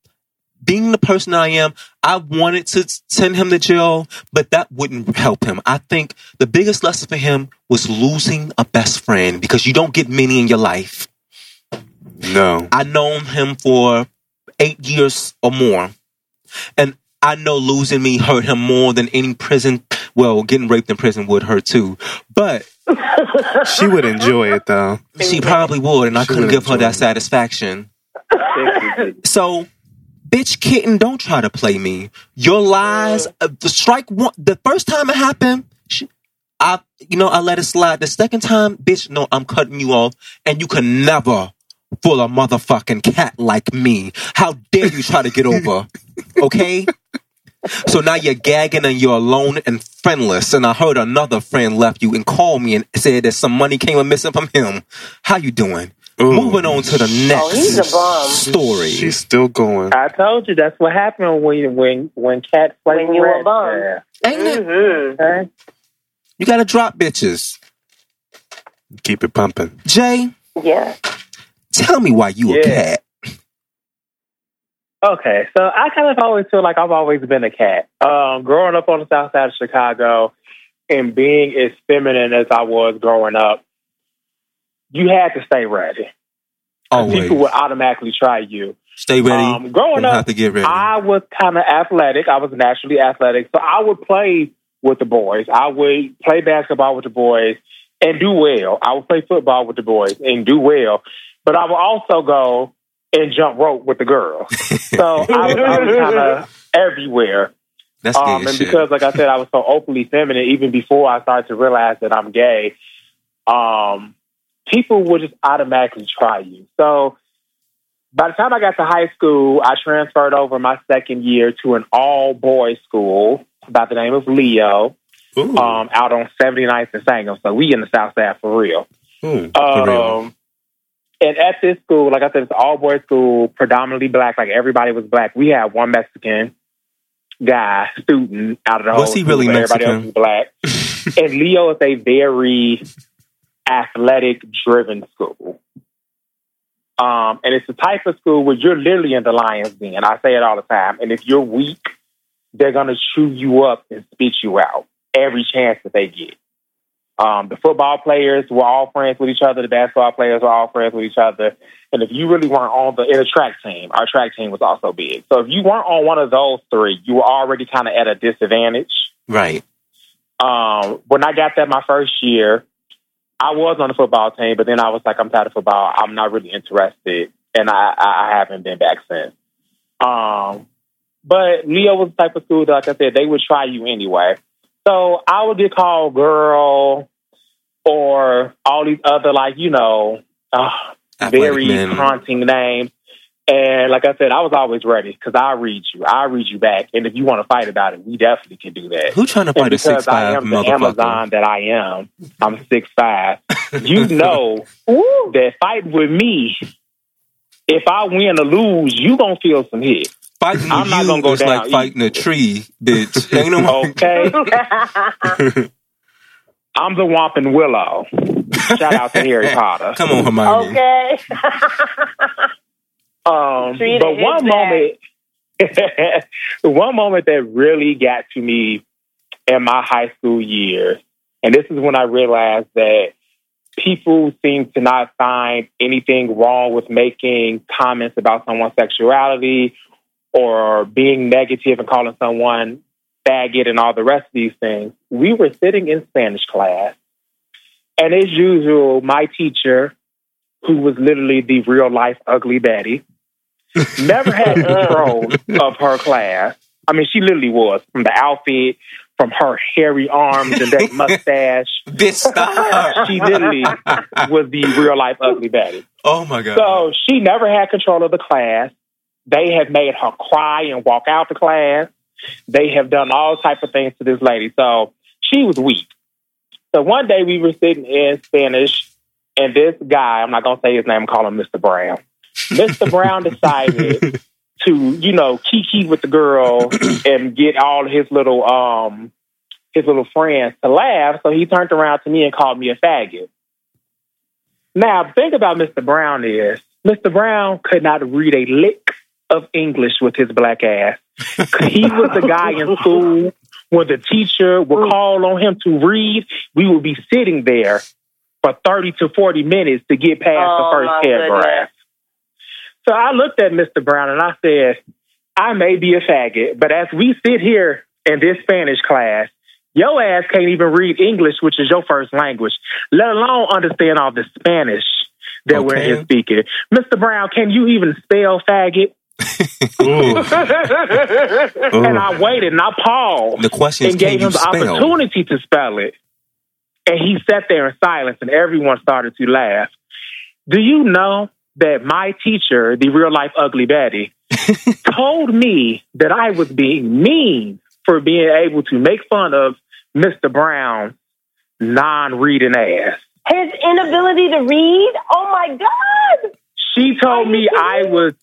Being the person I am, I wanted to send him to jail, but that wouldn't help him. I think the biggest lesson for him was losing a best friend because you don't get many in your life. No, I known him for eight years or more. And I know losing me hurt him more than any prison. Well, getting raped in prison would hurt too. But she would enjoy it though. she probably would, and I She couldn't give her that it. satisfaction. So, bitch, kitten, don't try to play me. Your lies, uh, the strike one, the first time it happened, sh I, you know, I let it slide. The second time, bitch, no, I'm cutting you off, and you can never fool a motherfucking cat like me. How dare you try to get over? Okay. So now you're gagging and you're alone and friendless. And I heard another friend left you and called me and said that some money came missing from him. How you doing? Ooh. Moving on to the next Oh, he's a bum. story. She's still going. I told you that's what happened when when when cat play When you rat a bum. trap, Ain't it? Mhm. okay? You gotta drop bitches. Keep it pumping. Jay, Yeah. Tell me why you a cat. Okay, so I kind of always feel like I've always been a cat. Um, growing up on the south side of Chicago and being as feminine as I was growing up, you had to stay ready. Always. People would automatically try you. Stay ready. Um, growing up, have to get ready. I was kind of athletic. I was naturally athletic. So I would play with the boys. I would play basketball with the boys and do well. I would play football with the boys and do well. But I would also go and jump rope with the girls. So I was, was kind of everywhere. That's Um, and shit. because, like I said, I was so openly feminine, even before I started to realize that I'm gay, um, people would just automatically try you. So by the time I got to high school, I transferred over my second year to an all boys school by the name of Leo, um, out on 79th and Sangamon. So we in the South Side for real. Ooh, for real. And at this school, like I said, it's all boys school, predominantly black. Like everybody was black. We had one Mexican guy, student out of the Was whole he school, really but Everybody else Mexican? was black. and Leo is a very athletic driven school. Um, and it's the type of school where you're literally in the lion's den. I say it all the time. And if you're weak, they're going to chew you up and spit you out every chance that they get. Um, the football players were all friends with each other. The basketball players were all friends with each other. And if you really weren't on the in a track team, our track team was also big. So if you weren't on one of those three, you were already kind of at a disadvantage. right. Um, when I got that my first year, I was on the football team, but then I was like, I'm tired of football. I'm not really interested, and I, I, I haven't been back since. Um, but Leo was the type of school that, like I said, they would try you anyway. So I would get called girl or all these other like you know uh, very men. haunting names. And like I said, I was always ready because I read you. I read you back, and if you want to fight about it, we definitely can do that. Who trying to And fight a six I five am the? Amazon that I am, I'm six five. You know that fight with me. If I win or lose, you gonna feel some hit. Fighting I'm with not you gonna go is down like fighting a tree, bitch. Ain't no Okay, I'm the Whomping Willow. Shout out to Harry Potter. Come on, Hermione. okay. Um, Treat but one back. moment, one moment that really got to me in my high school years, and this is when I realized that people seem to not find anything wrong with making comments about someone's sexuality or being negative and calling someone faggot and all the rest of these things. We were sitting in Spanish class, and as usual, my teacher, who was literally the real life ugly Betty, never had control of her class. I mean, she literally was from the outfit, from her hairy arms and that mustache. Bitch, stop. She literally was the real life ugly Betty. oh my god. So she never had control of the class. They have made her cry and walk out the class. They have done all type of things to this lady. So she was weak. So one day we were sitting in Spanish, and this guy, I'm not gonna say his name, call him Mr. Brown. Mr. Brown decided to, you know, kiki with the girl and get all his little um his little friends to laugh. So he turned around to me and called me a faggot. Now, think about Mr. Brown is Mr. Brown could not read a lick of English with his black ass. he was the guy in school when the teacher would call on him to read, we would be sitting there for 30 to 40 minutes to get past Oh, the my first paragraph. So I looked at Mr. Brown and I said, I may be a faggot, but as we sit here in this Spanish class, your ass can't even read English, which is your first language, let alone understand all the Spanish that we're here speaking. Mr. Brown, can you even spell faggot? Ooh. And I waited and I paused the question is, and gave him the spell? opportunity to spell it. And he sat there in silence and everyone started to laugh. Do you know that my teacher, the real life ugly Betty, told me that I was being mean for being able to make fun of Mr. Brown's non reading ass. His inability to read? Oh my God. She told me I was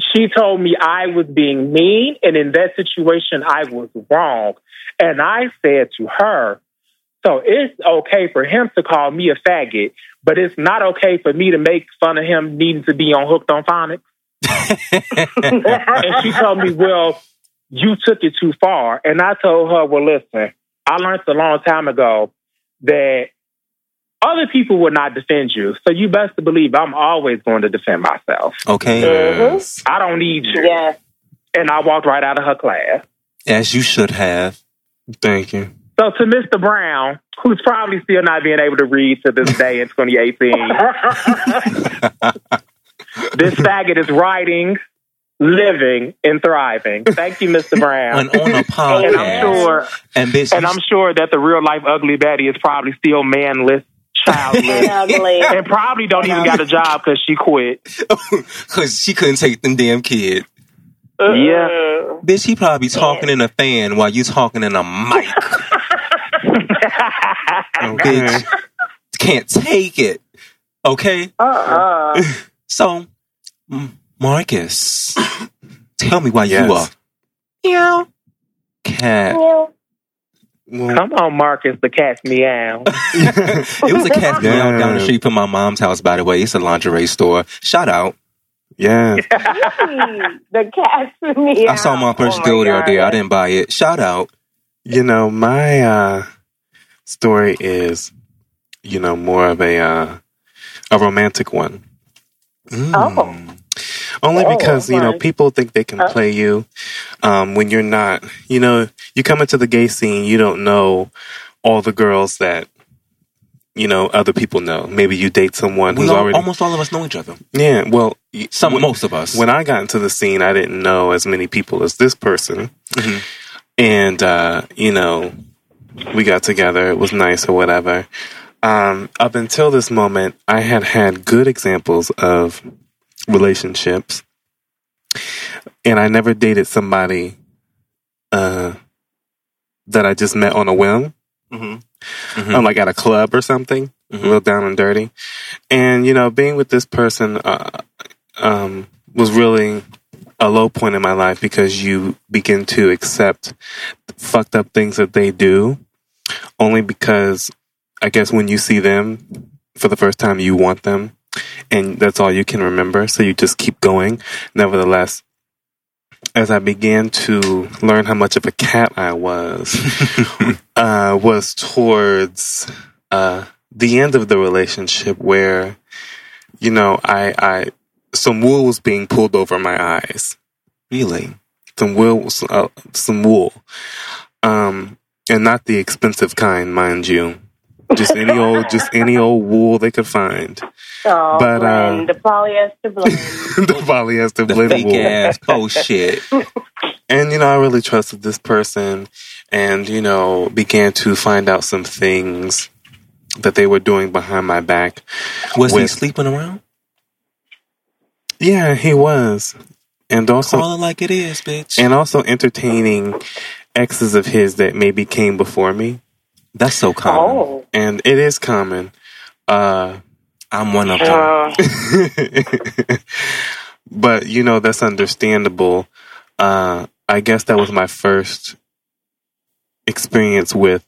she told me I was being mean and in that situation I was wrong. And I said to her, so it's okay for him to call me a faggot, but it's not okay for me to make fun of him needing to be on hooked on phonics. and she told me, Well, you took it too far. And I told her, Well, listen, I learned a long time ago that other people will not defend you. So you best to believe I'm always going to defend myself. Okay. Mhm. I don't need you. Yes. And I walked right out of her class. As you should have. Thank you. So to Mr. Brown, who's probably still not being able to read to this day in 2018, this faggot is writing, living, and thriving. Thank you, Mr. Brown. And on a podcast. And I'm sure, And bitch, and I'm sure that the real life ugly Betty is probably still manless, childless, And probably don't even got a job because she quit. because she couldn't take them damn kids. Yeah. Mm. Bitch, he probably talking in a fan while you talking in a mic. Okay. Bitch, can't take it. Okay? Uh-uh. So, Marcus, tell me why Yes. you are. Meow. Cat. Yeah. Well, Come on, Marcus, the cat's meow. it was a cat's meow Yeah. down the street from my mom's house, by the way. It's a lingerie store. Shout out. yeah. the cat's me. I saw my first oh dildo there. I didn't buy it. Shout out. You know, my uh, story is, you know, more of a uh, a romantic one. Mm. Oh. Only Oh, because you know people think they can Huh? play you um, when you're not. You know, you come into the gay scene, you don't know all the girls that you know other people know. Maybe you date someone We who's all, already almost all of us know each other. yeah. Well, Some, when- most of us. when I got into the scene, I didn't know as many people as this person. Mhm. And, uh, you know, we got together. It was nice or whatever. Um, up until this moment, I had had good examples of relationships. And I never dated somebody uh, that I just met on a whim, hmm um, like at a club or something Mhm. real down and dirty. And you know, being with this person uh, um, was really a low point in my life because you begin to accept fucked up things that they do, only because I guess when you see them for the first time, you want them, and that's all you can remember. So you just keep going. Nevertheless. As I began to learn how much of a cat I was, uh, was towards uh, the end of the relationship where, you know, I, I, some wool was being pulled over my eyes. Really? Some wool, uh, some wool. Um, and not the expensive kind, mind you. Just any old, just any old wool they could find. Oh, But, uh, the polyester blend. the polyester The blend fake wool. ass oh shit. And you know, I really trusted this person, and you know, began to find out some things that they were doing behind my back. Was he sleeping around? Yeah, he was, and also Call it like it is, bitch. and also entertaining exes of his that maybe came before me. That's so common. oh. And it is common. Uh, I'm one of them. Uh, but you know that's understandable. Uh, I guess that was my first experience with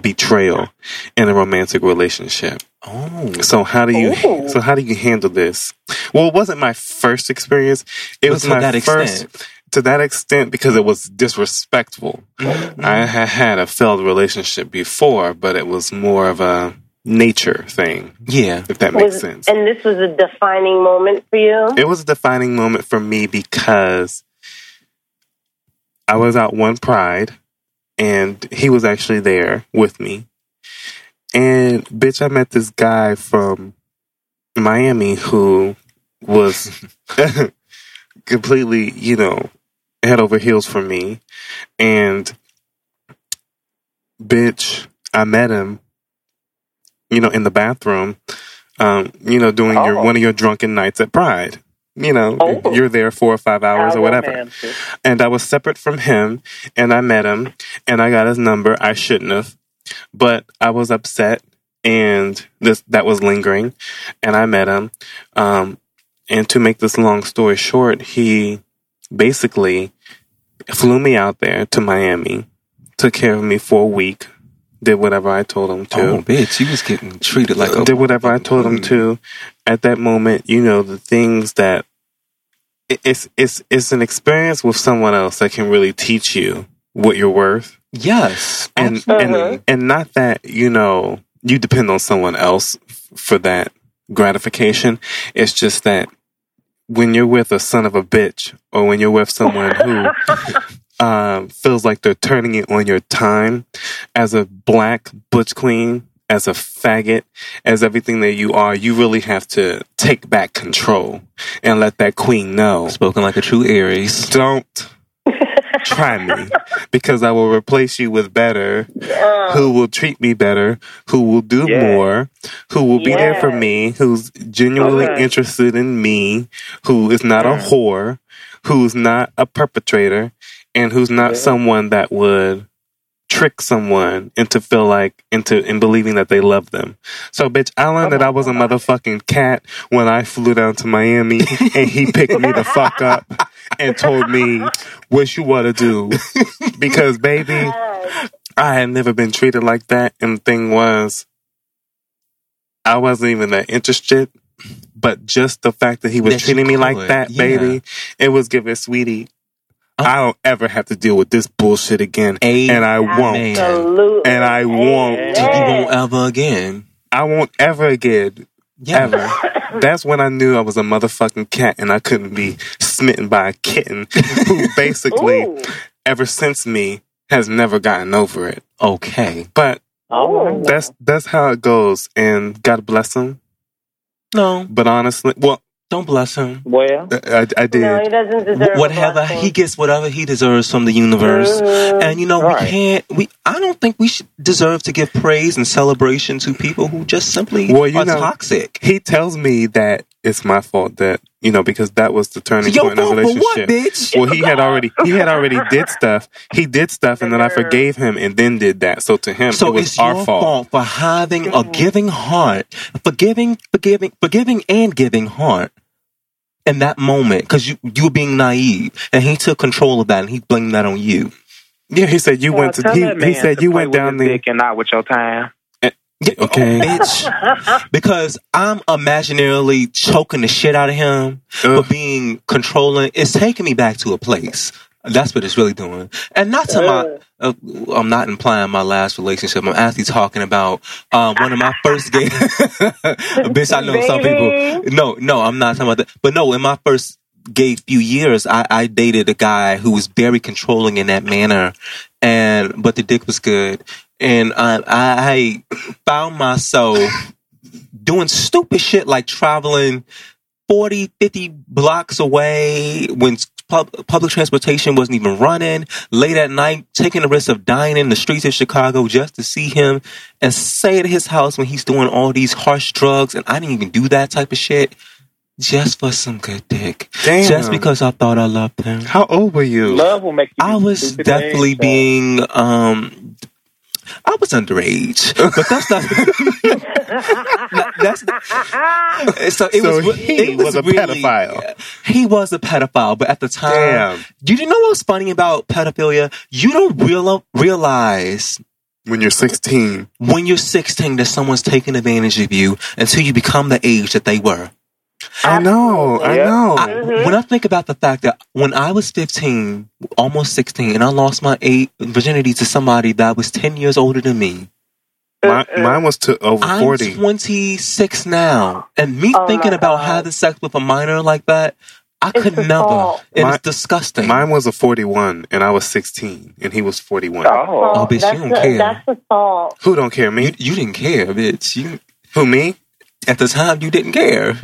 betrayal in a romantic relationship. oh, So how do you Ooh. so how do you handle this? Well, it wasn't my first experience. It But was my that first extent. To that extent because it was disrespectful. Mm-hmm. I had had a failed relationship before, but it was more of a nature thing, yeah. if that makes was, sense. and this was a defining moment for you. It was a defining moment for me because I was out one pride and he was actually there with me. And bitch, I met this guy from Miami who was completely, you know, head over heels for me. And bitch, I met him, you know, in the bathroom, um, you know, doing your Oh. one of your drunken nights at Pride. You know, Oh. you're there four or five hours How or whatever romantic. and I was separate from him, and I met him, and I got his number. I shouldn't have, but I was upset, and this that was lingering, and I met him. Um, and to make this long story short, he basically flew me out there to Miami, took care of me for a week, did whatever I told him to Oh, bitch, you was getting treated like a did whatever I told him mm. to. At that moment, you know the things that it's it's it's an experience with someone else that can really teach you what you're worth, Yes, and absolutely. and uh-huh. and not that you know you depend on someone else for that gratification. It's just that when you're with a son of a bitch, or when you're with someone who um, feels like they're turning it on your time as a black butch queen, as a faggot, as everything that you are, you really have to take back control and let that queen know. spoken like a true Aries. Don't try me because I will replace you with better, Uh, who will treat me better, who will do Yeah. more, who will be there for me, who's genuinely Okay. interested in me, who is not a Mm. whore, who's not a perpetrator, and who's not Yeah. someone that would trick someone into feel like into in believing that they love them. So bitch, I learned that I was a motherfucking cat when I flew down to Miami and he picked me the fuck up and told me what you want to do. Because baby, yes. I had never been treated like that. And the thing was, I wasn't even that interested. But just the fact that he was That treating me like could, that, yeah. baby, it was giving sweetie. Oh. I don't ever have to deal with this bullshit again. A and I won't. Absolutely. And I won't. You won't ever again. I won't ever again. Yeah. Ever. That's when I knew I was a motherfucking cat and I couldn't be smitten by a kitten who basically, Ooh. ever since me, has never gotten over it. Okay. But Oh. that's that's how it goes. And God bless him. No, But honestly, well, don't bless him. Well, I, I did. No, he doesn't deserve Whatever blessing. he gets, whatever he deserves from the universe. Mhm. And you know, Right. we can't. We I don't think we should deserve to give praise and celebration to people who just simply Well, you are know- toxic. he tells me that it's my fault that you know because that was the turning Your point in the fault for what, relationship. bitch? Well, he had already he had already did stuff. He did stuff, and then I forgave him, and then did that. So to him, So it was it's our your fault. fault. for having a giving heart, forgiving, forgiving, forgiving, and giving heart in that moment because you you were being naive, and he took control of that, and he blamed that on you. Yeah, he said you well, went to he, he said to you went down his there. dick and not with your time. Eh, yeah, oh, Okay. bitch. because I'm imaginarily choking the shit out of him for Ugh. being controlling. It's taking me back to a place. That's what it's really doing. And not to my, uh, I'm not implying my last relationship. I'm actually talking about um, one of my first gay. Bitch, I know some people. No, no, I'm not talking about that. But no, in my first gay few years, I, I dated a guy who was very controlling in that manner, and but the dick was good, and I, I found myself doing stupid shit like traveling 40, 50 blocks away when pub, public transportation wasn't even running, late at night, taking the risk of dying in the streets of Chicago just to see him and stay at his house when he's doing all these harsh drugs. And I didn't even do that type of shit just for some good dick. Damn. Just because I thought I loved him. How old were you? Love will make you. I was definitely things, so- being, um, I was underage, but that's not. No, that's so. It So was. he it was a really- pedophile. He was a pedophile, but at the time, Damn. you didn't know what's funny about pedophilia? You don't real, realize When you're 16. when you're 16 that someone's taking advantage of you until you become the age that they were. I know. I Yeah. know. I, when I think about the fact that when I was 15, almost 16, and I lost my eight virginity to somebody that was 10 years older than me, My, mm-hmm. mine was to over I'm 40. 26 now. And me Oh thinking about God. having sex with a minor like that, I It's could never. assault. And My- it's disgusting. Mine was a 41, and I was 16, and he was 41. Oh, Oh, bitch, that's you don't the- care. That's assault. Who don't care? you, Me? you didn't care, bitch. You, Who, me? At the time, you didn't care.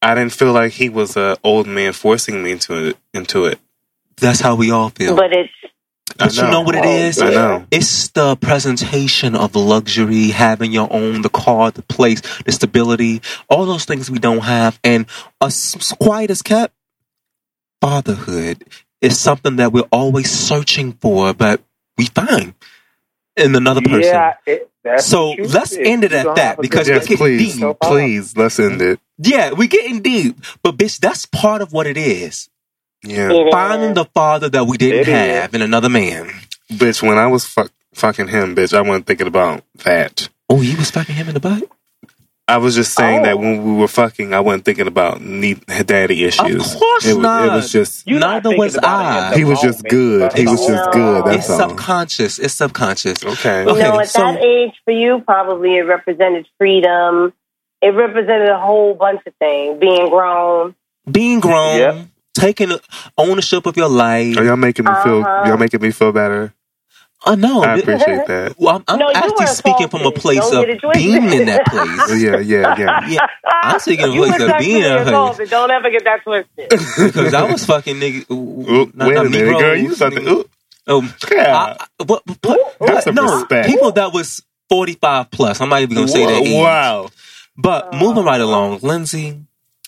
I didn't feel like he was an old man forcing me into it. Into it. That's how we all feel. But it's But you know what it is? I know. It's the presentation of luxury, having your own, the car, the place, the stability, all those things we don't have. And as quiet as kept, fatherhood is something that we're always searching for, but we find in another person. Yeah, it, that's So let's If end it at that, because good Yes, it's getting please. deep. Please, let's end it. Yeah, we're getting deep. But bitch, that's part of what it is. Yeah. it Finding is. the father that we didn't It is. have in another man. Bitch, when I was fuck, fucking him, bitch, I wasn't thinking about that. Oh, you was fucking him in the butt? I was just saying Oh. that when we were fucking, I wasn't thinking about need, daddy issues. Of course it, not. It was just, You're not Neither was I. at the he was just good. He was just No. good. It's all. subconscious. It's subconscious. Okay. Okay, you know, at so- that age for you, probably it represented freedom. It represented a whole bunch of things. Being grown. Being grown, Yep. taking ownership of your life. Are y'all making me feel? Uh-huh. Y'all making me feel better? I know. I appreciate that. well, I'm, I'm No, actually speaking from a place of get it twisted. being in that Oh, place. yeah, yeah, yeah. yeah, I'm speaking of a place of being in that place. Don't ever get that twisted. Because I was fucking nigga. Oop, not- wait not a minute, Negroes, girl. You something? nigga. Ooh, Um, yeah. I, I- what, what, Have what- no, respect. people that was 45 plus. I'm not even going to say that. age. Wow. But moving right along, Lindsay,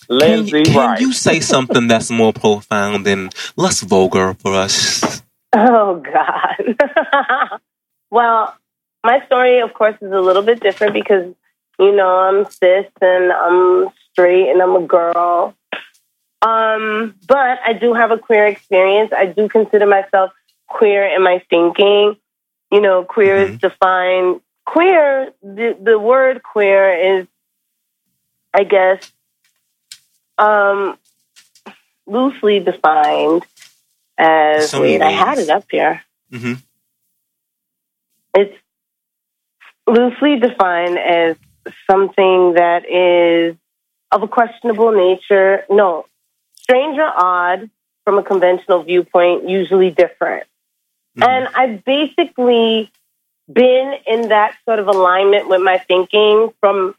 Lindsay, you, can right? you say something that's more profound and less vulgar for us? Oh God. well, my story, of course, is a little bit different because you know I'm cis and I'm straight and I'm a girl. Um, but I do have a queer experience. I do consider myself queer in my thinking. You know, queer is defined. Queer. The the word queer is, I guess, um, loosely defined as. So many wait, I had it up here. hmm It's loosely defined as something that is of a questionable nature. No, strange or odd from a conventional viewpoint, usually different. Mhm. And I've basically been in that sort of alignment with my thinking from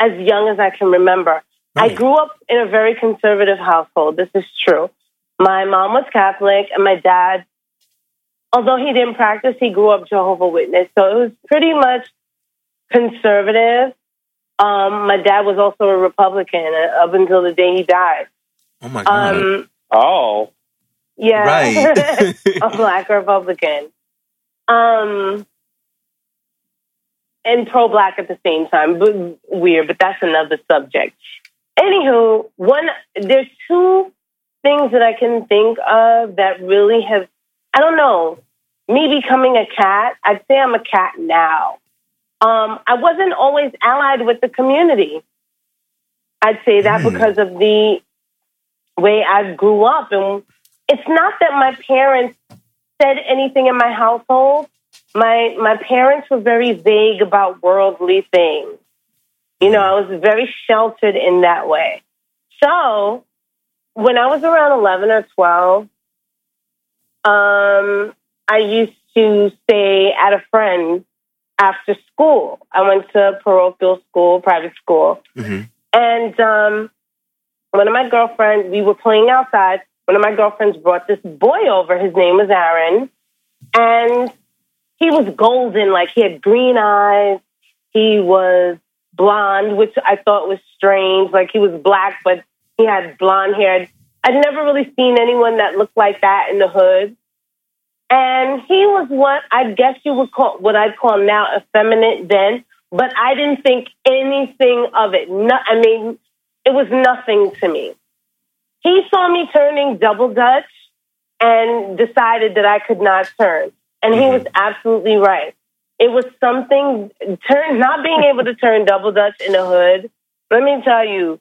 as young as I can remember. I grew up in a very conservative household. This is true. My mom was Catholic, and my dad, although he didn't practice, he grew up Jehovah Witness. So it was pretty much conservative. Um, my dad was also a Republican uh, up until the day he died. Oh my God. Um, oh, yeah, right. a black Republican. Um, and pro-black at the same time. But weird, but that's another subject. Anywho, one there's two things that I can think of that really have I don't know. Me becoming a cat, I'd say I'm a cat now. Um, I wasn't always allied with the community. I'd say that Hmm. because of the way I grew up. And it's not that my parents said anything in my household. My my parents were very vague about worldly things. You know, I was very sheltered in that way. So when I was around 11 or 12, um, I used to stay at a friend's after school. I went to parochial school, private school. hmm And um, one of my girlfriends, we were playing outside. One of my girlfriends brought this boy over. His name was Aaron. And he was golden, like he had green eyes. He was blonde, which I thought was strange. Like he was black, but he had blonde hair. I'd never really seen anyone that looked like that in the hood. And he was what I guess you would call what I'd call now effeminate then, but I didn't think anything of it. No, I mean, it was nothing to me. He saw me turning double dutch and decided that I could not turn. And he mm-hmm. was absolutely right. It was something turn not being able to turn double dutch in the hood. Let me tell you,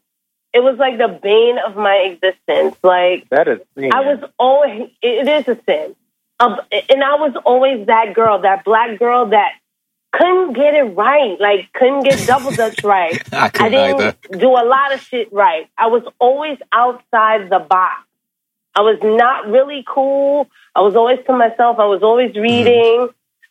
it was like the bane of my existence. Like That is. I was always, it is a sin. Um, and I was always that girl, that black girl that couldn't get it right, like couldn't get double dutch right. I I didn't either. do a lot of shit right. I was always outside the box. I was not really cool. I was always to myself. I was always reading,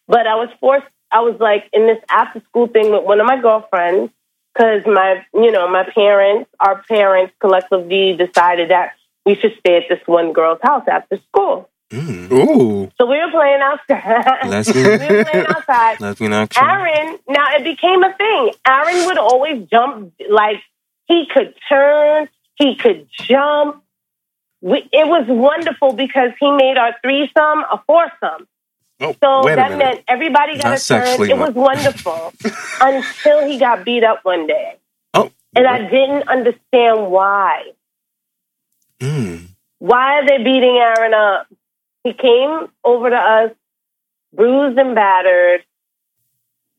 but I was forced. I was like in this after school thing with one of my girlfriends because my, you know, my parents, our parents collectively decided that we should stay at this one girl's house after school. Mm. Ooh. So we were playing outside. we Lesbian, were playing outside. lesbian action. Aaron, now it became a thing. Aaron would always jump, like he could turn, he could jump. We, it was wonderful because he made our threesome a foursome. Oh, So that meant everybody got Not a turn. It was wonderful until he got beat up one day. Oh. And I didn't understand why. Mm. Why are they beating Aaron up? He came over to us, bruised and battered.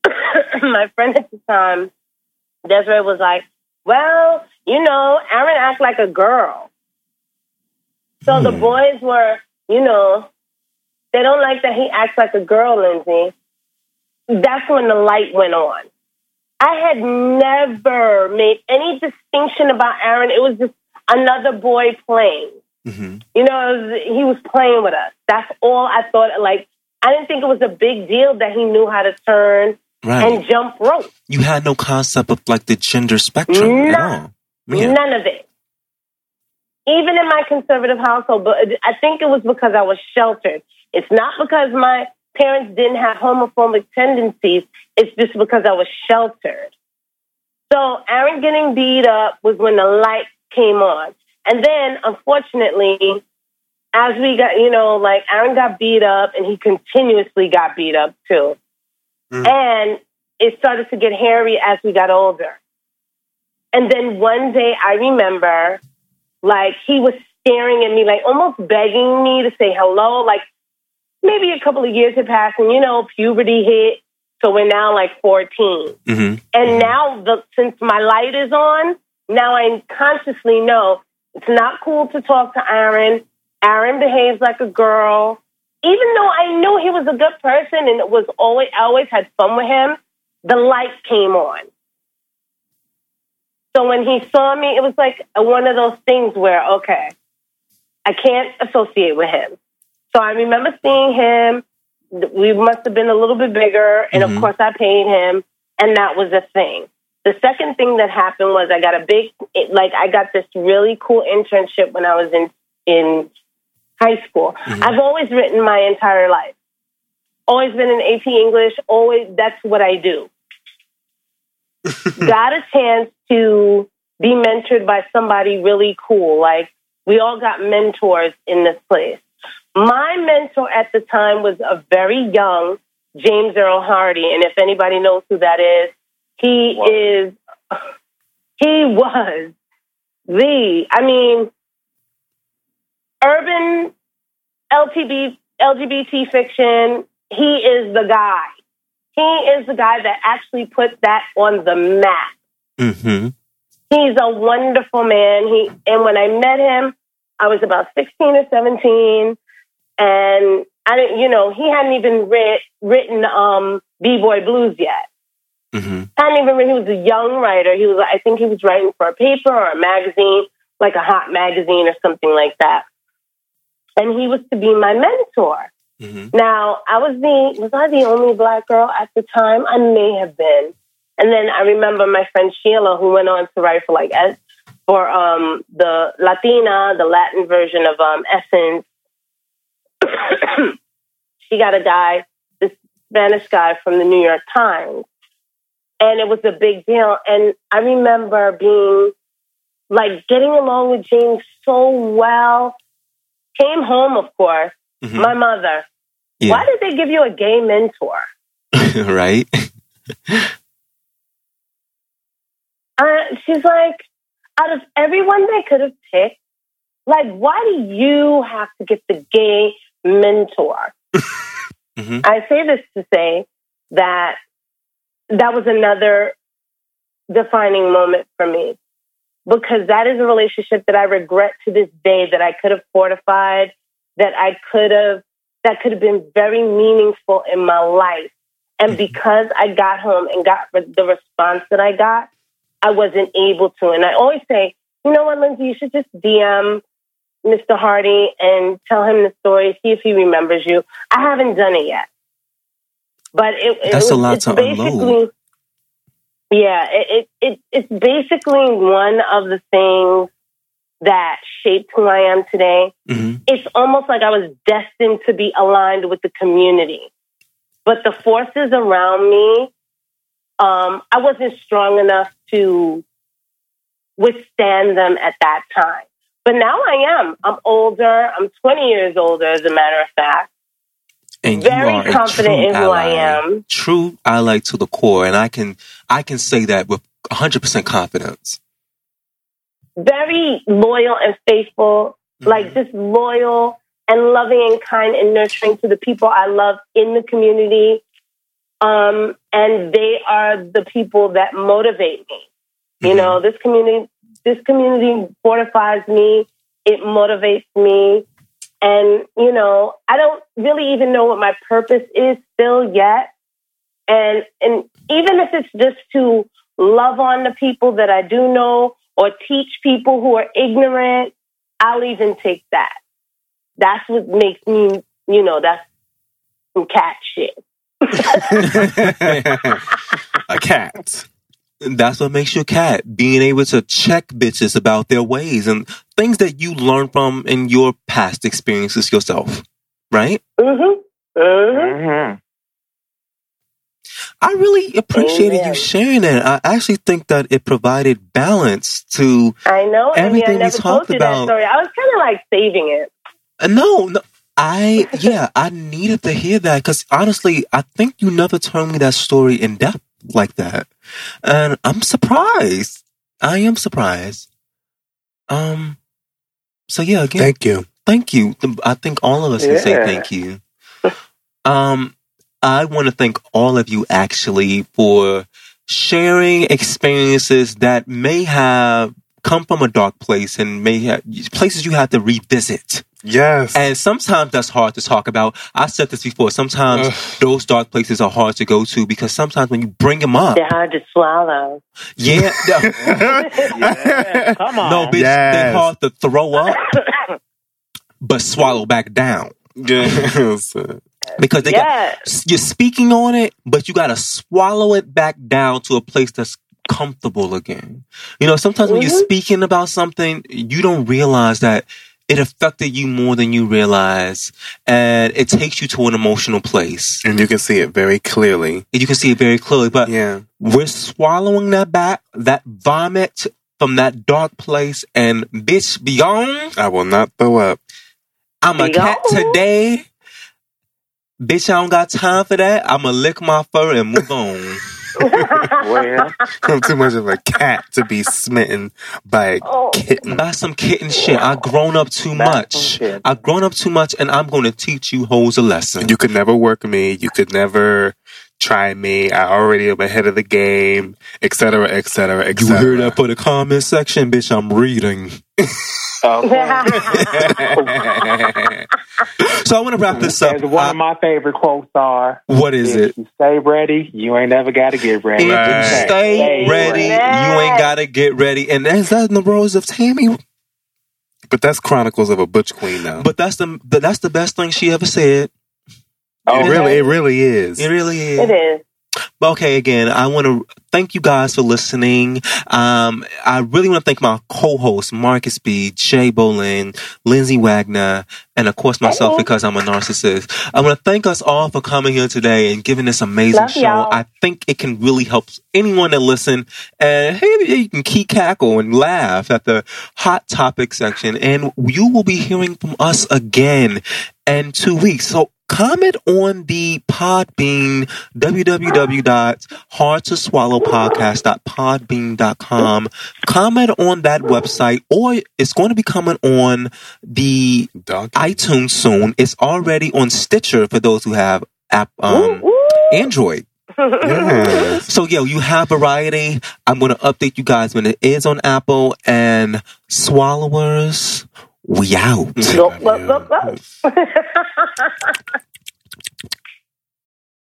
My friend at the time, Desiree, was like, Well, you know, Aaron act like a girl. So the Hmm. boys were, you know, they don't like that he acts like a girl, Lindsay. That's when the light went on. I had never made any distinction about Aaron. It was just another boy playing. hmm You know, was, he was playing with us. That's all I thought. Like, I didn't think it was a big deal that he knew how to turn Right. and jump rope. you had no concept of like the gender spectrum at No. all. Man. None of it. Even in my conservative household, but I think it was because I was sheltered. It's not because my parents didn't have homophobic tendencies. It's just because I was sheltered. So Aaron getting beat up was when the light came on. And then, unfortunately, as we got, you know, like Aaron got beat up and he continuously got beat up too. Mm. And it started to get hairy as we got older. And then one day I remember, like, he was staring at me, like almost begging me to say hello. Like, maybe a couple of years had passed, and you know, puberty hit. So we're now like 14. hmm And now, the, since my light is on, now I consciously know it's not cool to talk to Aaron. Aaron behaves like a girl. Even though I knew he was a good person and it was always, I always had fun with him, the light came on. So when he saw me, it was like one of those things where, okay, I can't associate with him. So I remember seeing him. We must have been a little bit bigger, and Mhm. of course, I paid him, and that was a thing. The second thing that happened was I got a big, it- like, I got this really cool internship when I was in in high school. Mhm. I've always written my entire life. Always been in AP English. Always, that's what I do. got a chance to be mentored by somebody really cool. Like we all got mentors in this place. My mentor at the time was a very young James Earl Hardy, and if anybody knows who that is, he Wow. is he was the I mean urban LTB, LGBT fiction. He is the guy. He is the guy that actually put that on the map. hmm He's a wonderful man. He and when I met him, I was about sixteen or seventeen, and I didn't, you know, he hadn't even writ, written um, B Boy Blues yet. hmm hadn't even written. He was a young writer. He was, I think, he was writing for a paper or a magazine. like a hot magazine or something like that. And he was to be my mentor. hmm Now, I was the was I the only black girl at the time? I may have been. And then I remember my friend Sheila, who went on to write for like S for um, the Latina, the Latin version of um, Essence. She got a guy, this Spanish guy from the New York Times, and it was a big deal. And I remember being like getting along with James so well. Came home, of course. Mhm. My mother. Yeah. Why did they give you a gay mentor? right? Uh, she's like, out of everyone they could have picked, like, why do you have to get the gay mentor? hmm I say this to say that that was another defining moment for me because that is a relationship that I regret to this day that I could have fortified, that I could have, that could have been very meaningful in my life. And Mhm. because I got home and got the response that I got, I wasn't able to. And I always say, you know what, Lindsay, you should just DM Mr. Hardy and tell him the story, see if he remembers you. I haven't done it yet. But it, it That's was, a lot it's to basically, unload. Yeah, it, it, it it's basically one of the things that shaped who I am today. hmm It's almost like I was destined to be aligned with the community. But the forces around me, um, I wasn't strong enough to withstand them at that time. But now I am. I'm older. I'm 20 years older, as a matter of fact. And you Very are confident in who I am. True ally to the core, and I can I can say that with 100 percent confidence. Very loyal and faithful like just loyal and loving and kind and nurturing to the people I love in the community. Um, and they are the people that motivate me. You Mhm. know, this community, this community fortifies me. It motivates me. And, you know, I don't really even know what my purpose is still yet. And, and even if it's just to love on the people that I do know or teach people who are ignorant, I'll even take that. That's what makes me, you know, that's some cat shit. a cat. That's what makes you a cat. Being able to check bitches about their ways and things that you learn from in your past experiences yourself. Right? Mm-hmm. Mm-hmm. Mm-hmm. I really appreciated Amen. you sharing that. I actually think that it provided balance to I know. I mean, I Everything we talked told you about- that story. I was kind of like saving it. Uh, no, no. I yeah, I needed to hear that because honestly, I think you never told me that story in depth like that, and I'm surprised. I am surprised. Um. So yeah, again, Thank you. thank you. I think all of us can say thank you. Um, I want to thank all of you actually for sharing experiences that may have come from a dark place and may have places you have to revisit. Yes. And sometimes that's hard to talk about. I said this before. Sometimes Ugh. those dark places are hard to go to because sometimes when you bring them up, They're hard to swallow. yeah, Yeah, come on. no, bitch, Yes. they're hard to throw up, but swallow back down yes. because they got you're speaking on it, but you got to swallow it back down to a place that's comfortable again. You know, sometimes when you're Mhm. speaking about something, you don't realize that it affected you more than you realize, and it takes you to an emotional place. And you can see it very clearly. And you can see it very clearly, but Yeah. we're swallowing that back, that vomit from that dark place, and bitch, beyond. I will not throw up. I'm a Be cat today. Bitch, I don't got time for that. I'ma lick my fur and move on. Well, I'm too much of a cat to be smitten by a Oh. kitten. Buy some kitten shit. I've grown up too That's much. I've grown up too much, and I'm gonna teach you hoes a lesson. You could never work me. You could never try me. I already am ahead of the game, et cetera, et cetera, et You cetera. heard that for the comment section, bitch. I'm reading. So I want to wrap this up. As one of my favorite quotes are, what is if it? you stay ready, you ain't never got to get ready. If Right. you stay Stay ready, ready. you ain't gotta get ready. And is that in the rose of Tammy? But that's Chronicles of a Butch Queen, though. But that's the but that's the best thing she ever said. Oh, it really, it really is. It really is. It is. Okay, again, I want to thank you guys for listening. Um, I really want to thank my co-hosts, Marcus B, Jay Bolin, Lindsay Wagner, and of course myself Hello. because I'm a narcissist. I want to thank us all for coming here today and giving this amazing Love show. y'all. I think it can really help anyone that listen and hey, you can key cackle and laugh at the hot topic section. And you will be hearing from us again in two weeks. So comment on the Podbean, www.hardtoswallowpodcast.podbean.com. Comment on that website, or it's going to be coming on the Dog. iTunes soon. It's already on Stitcher for those who have app um, Woo, woo. Android. Yes. So, yo, you have variety. I'm going to update you guys when it is on Apple. And swallowers, we out. Look, look, look, look.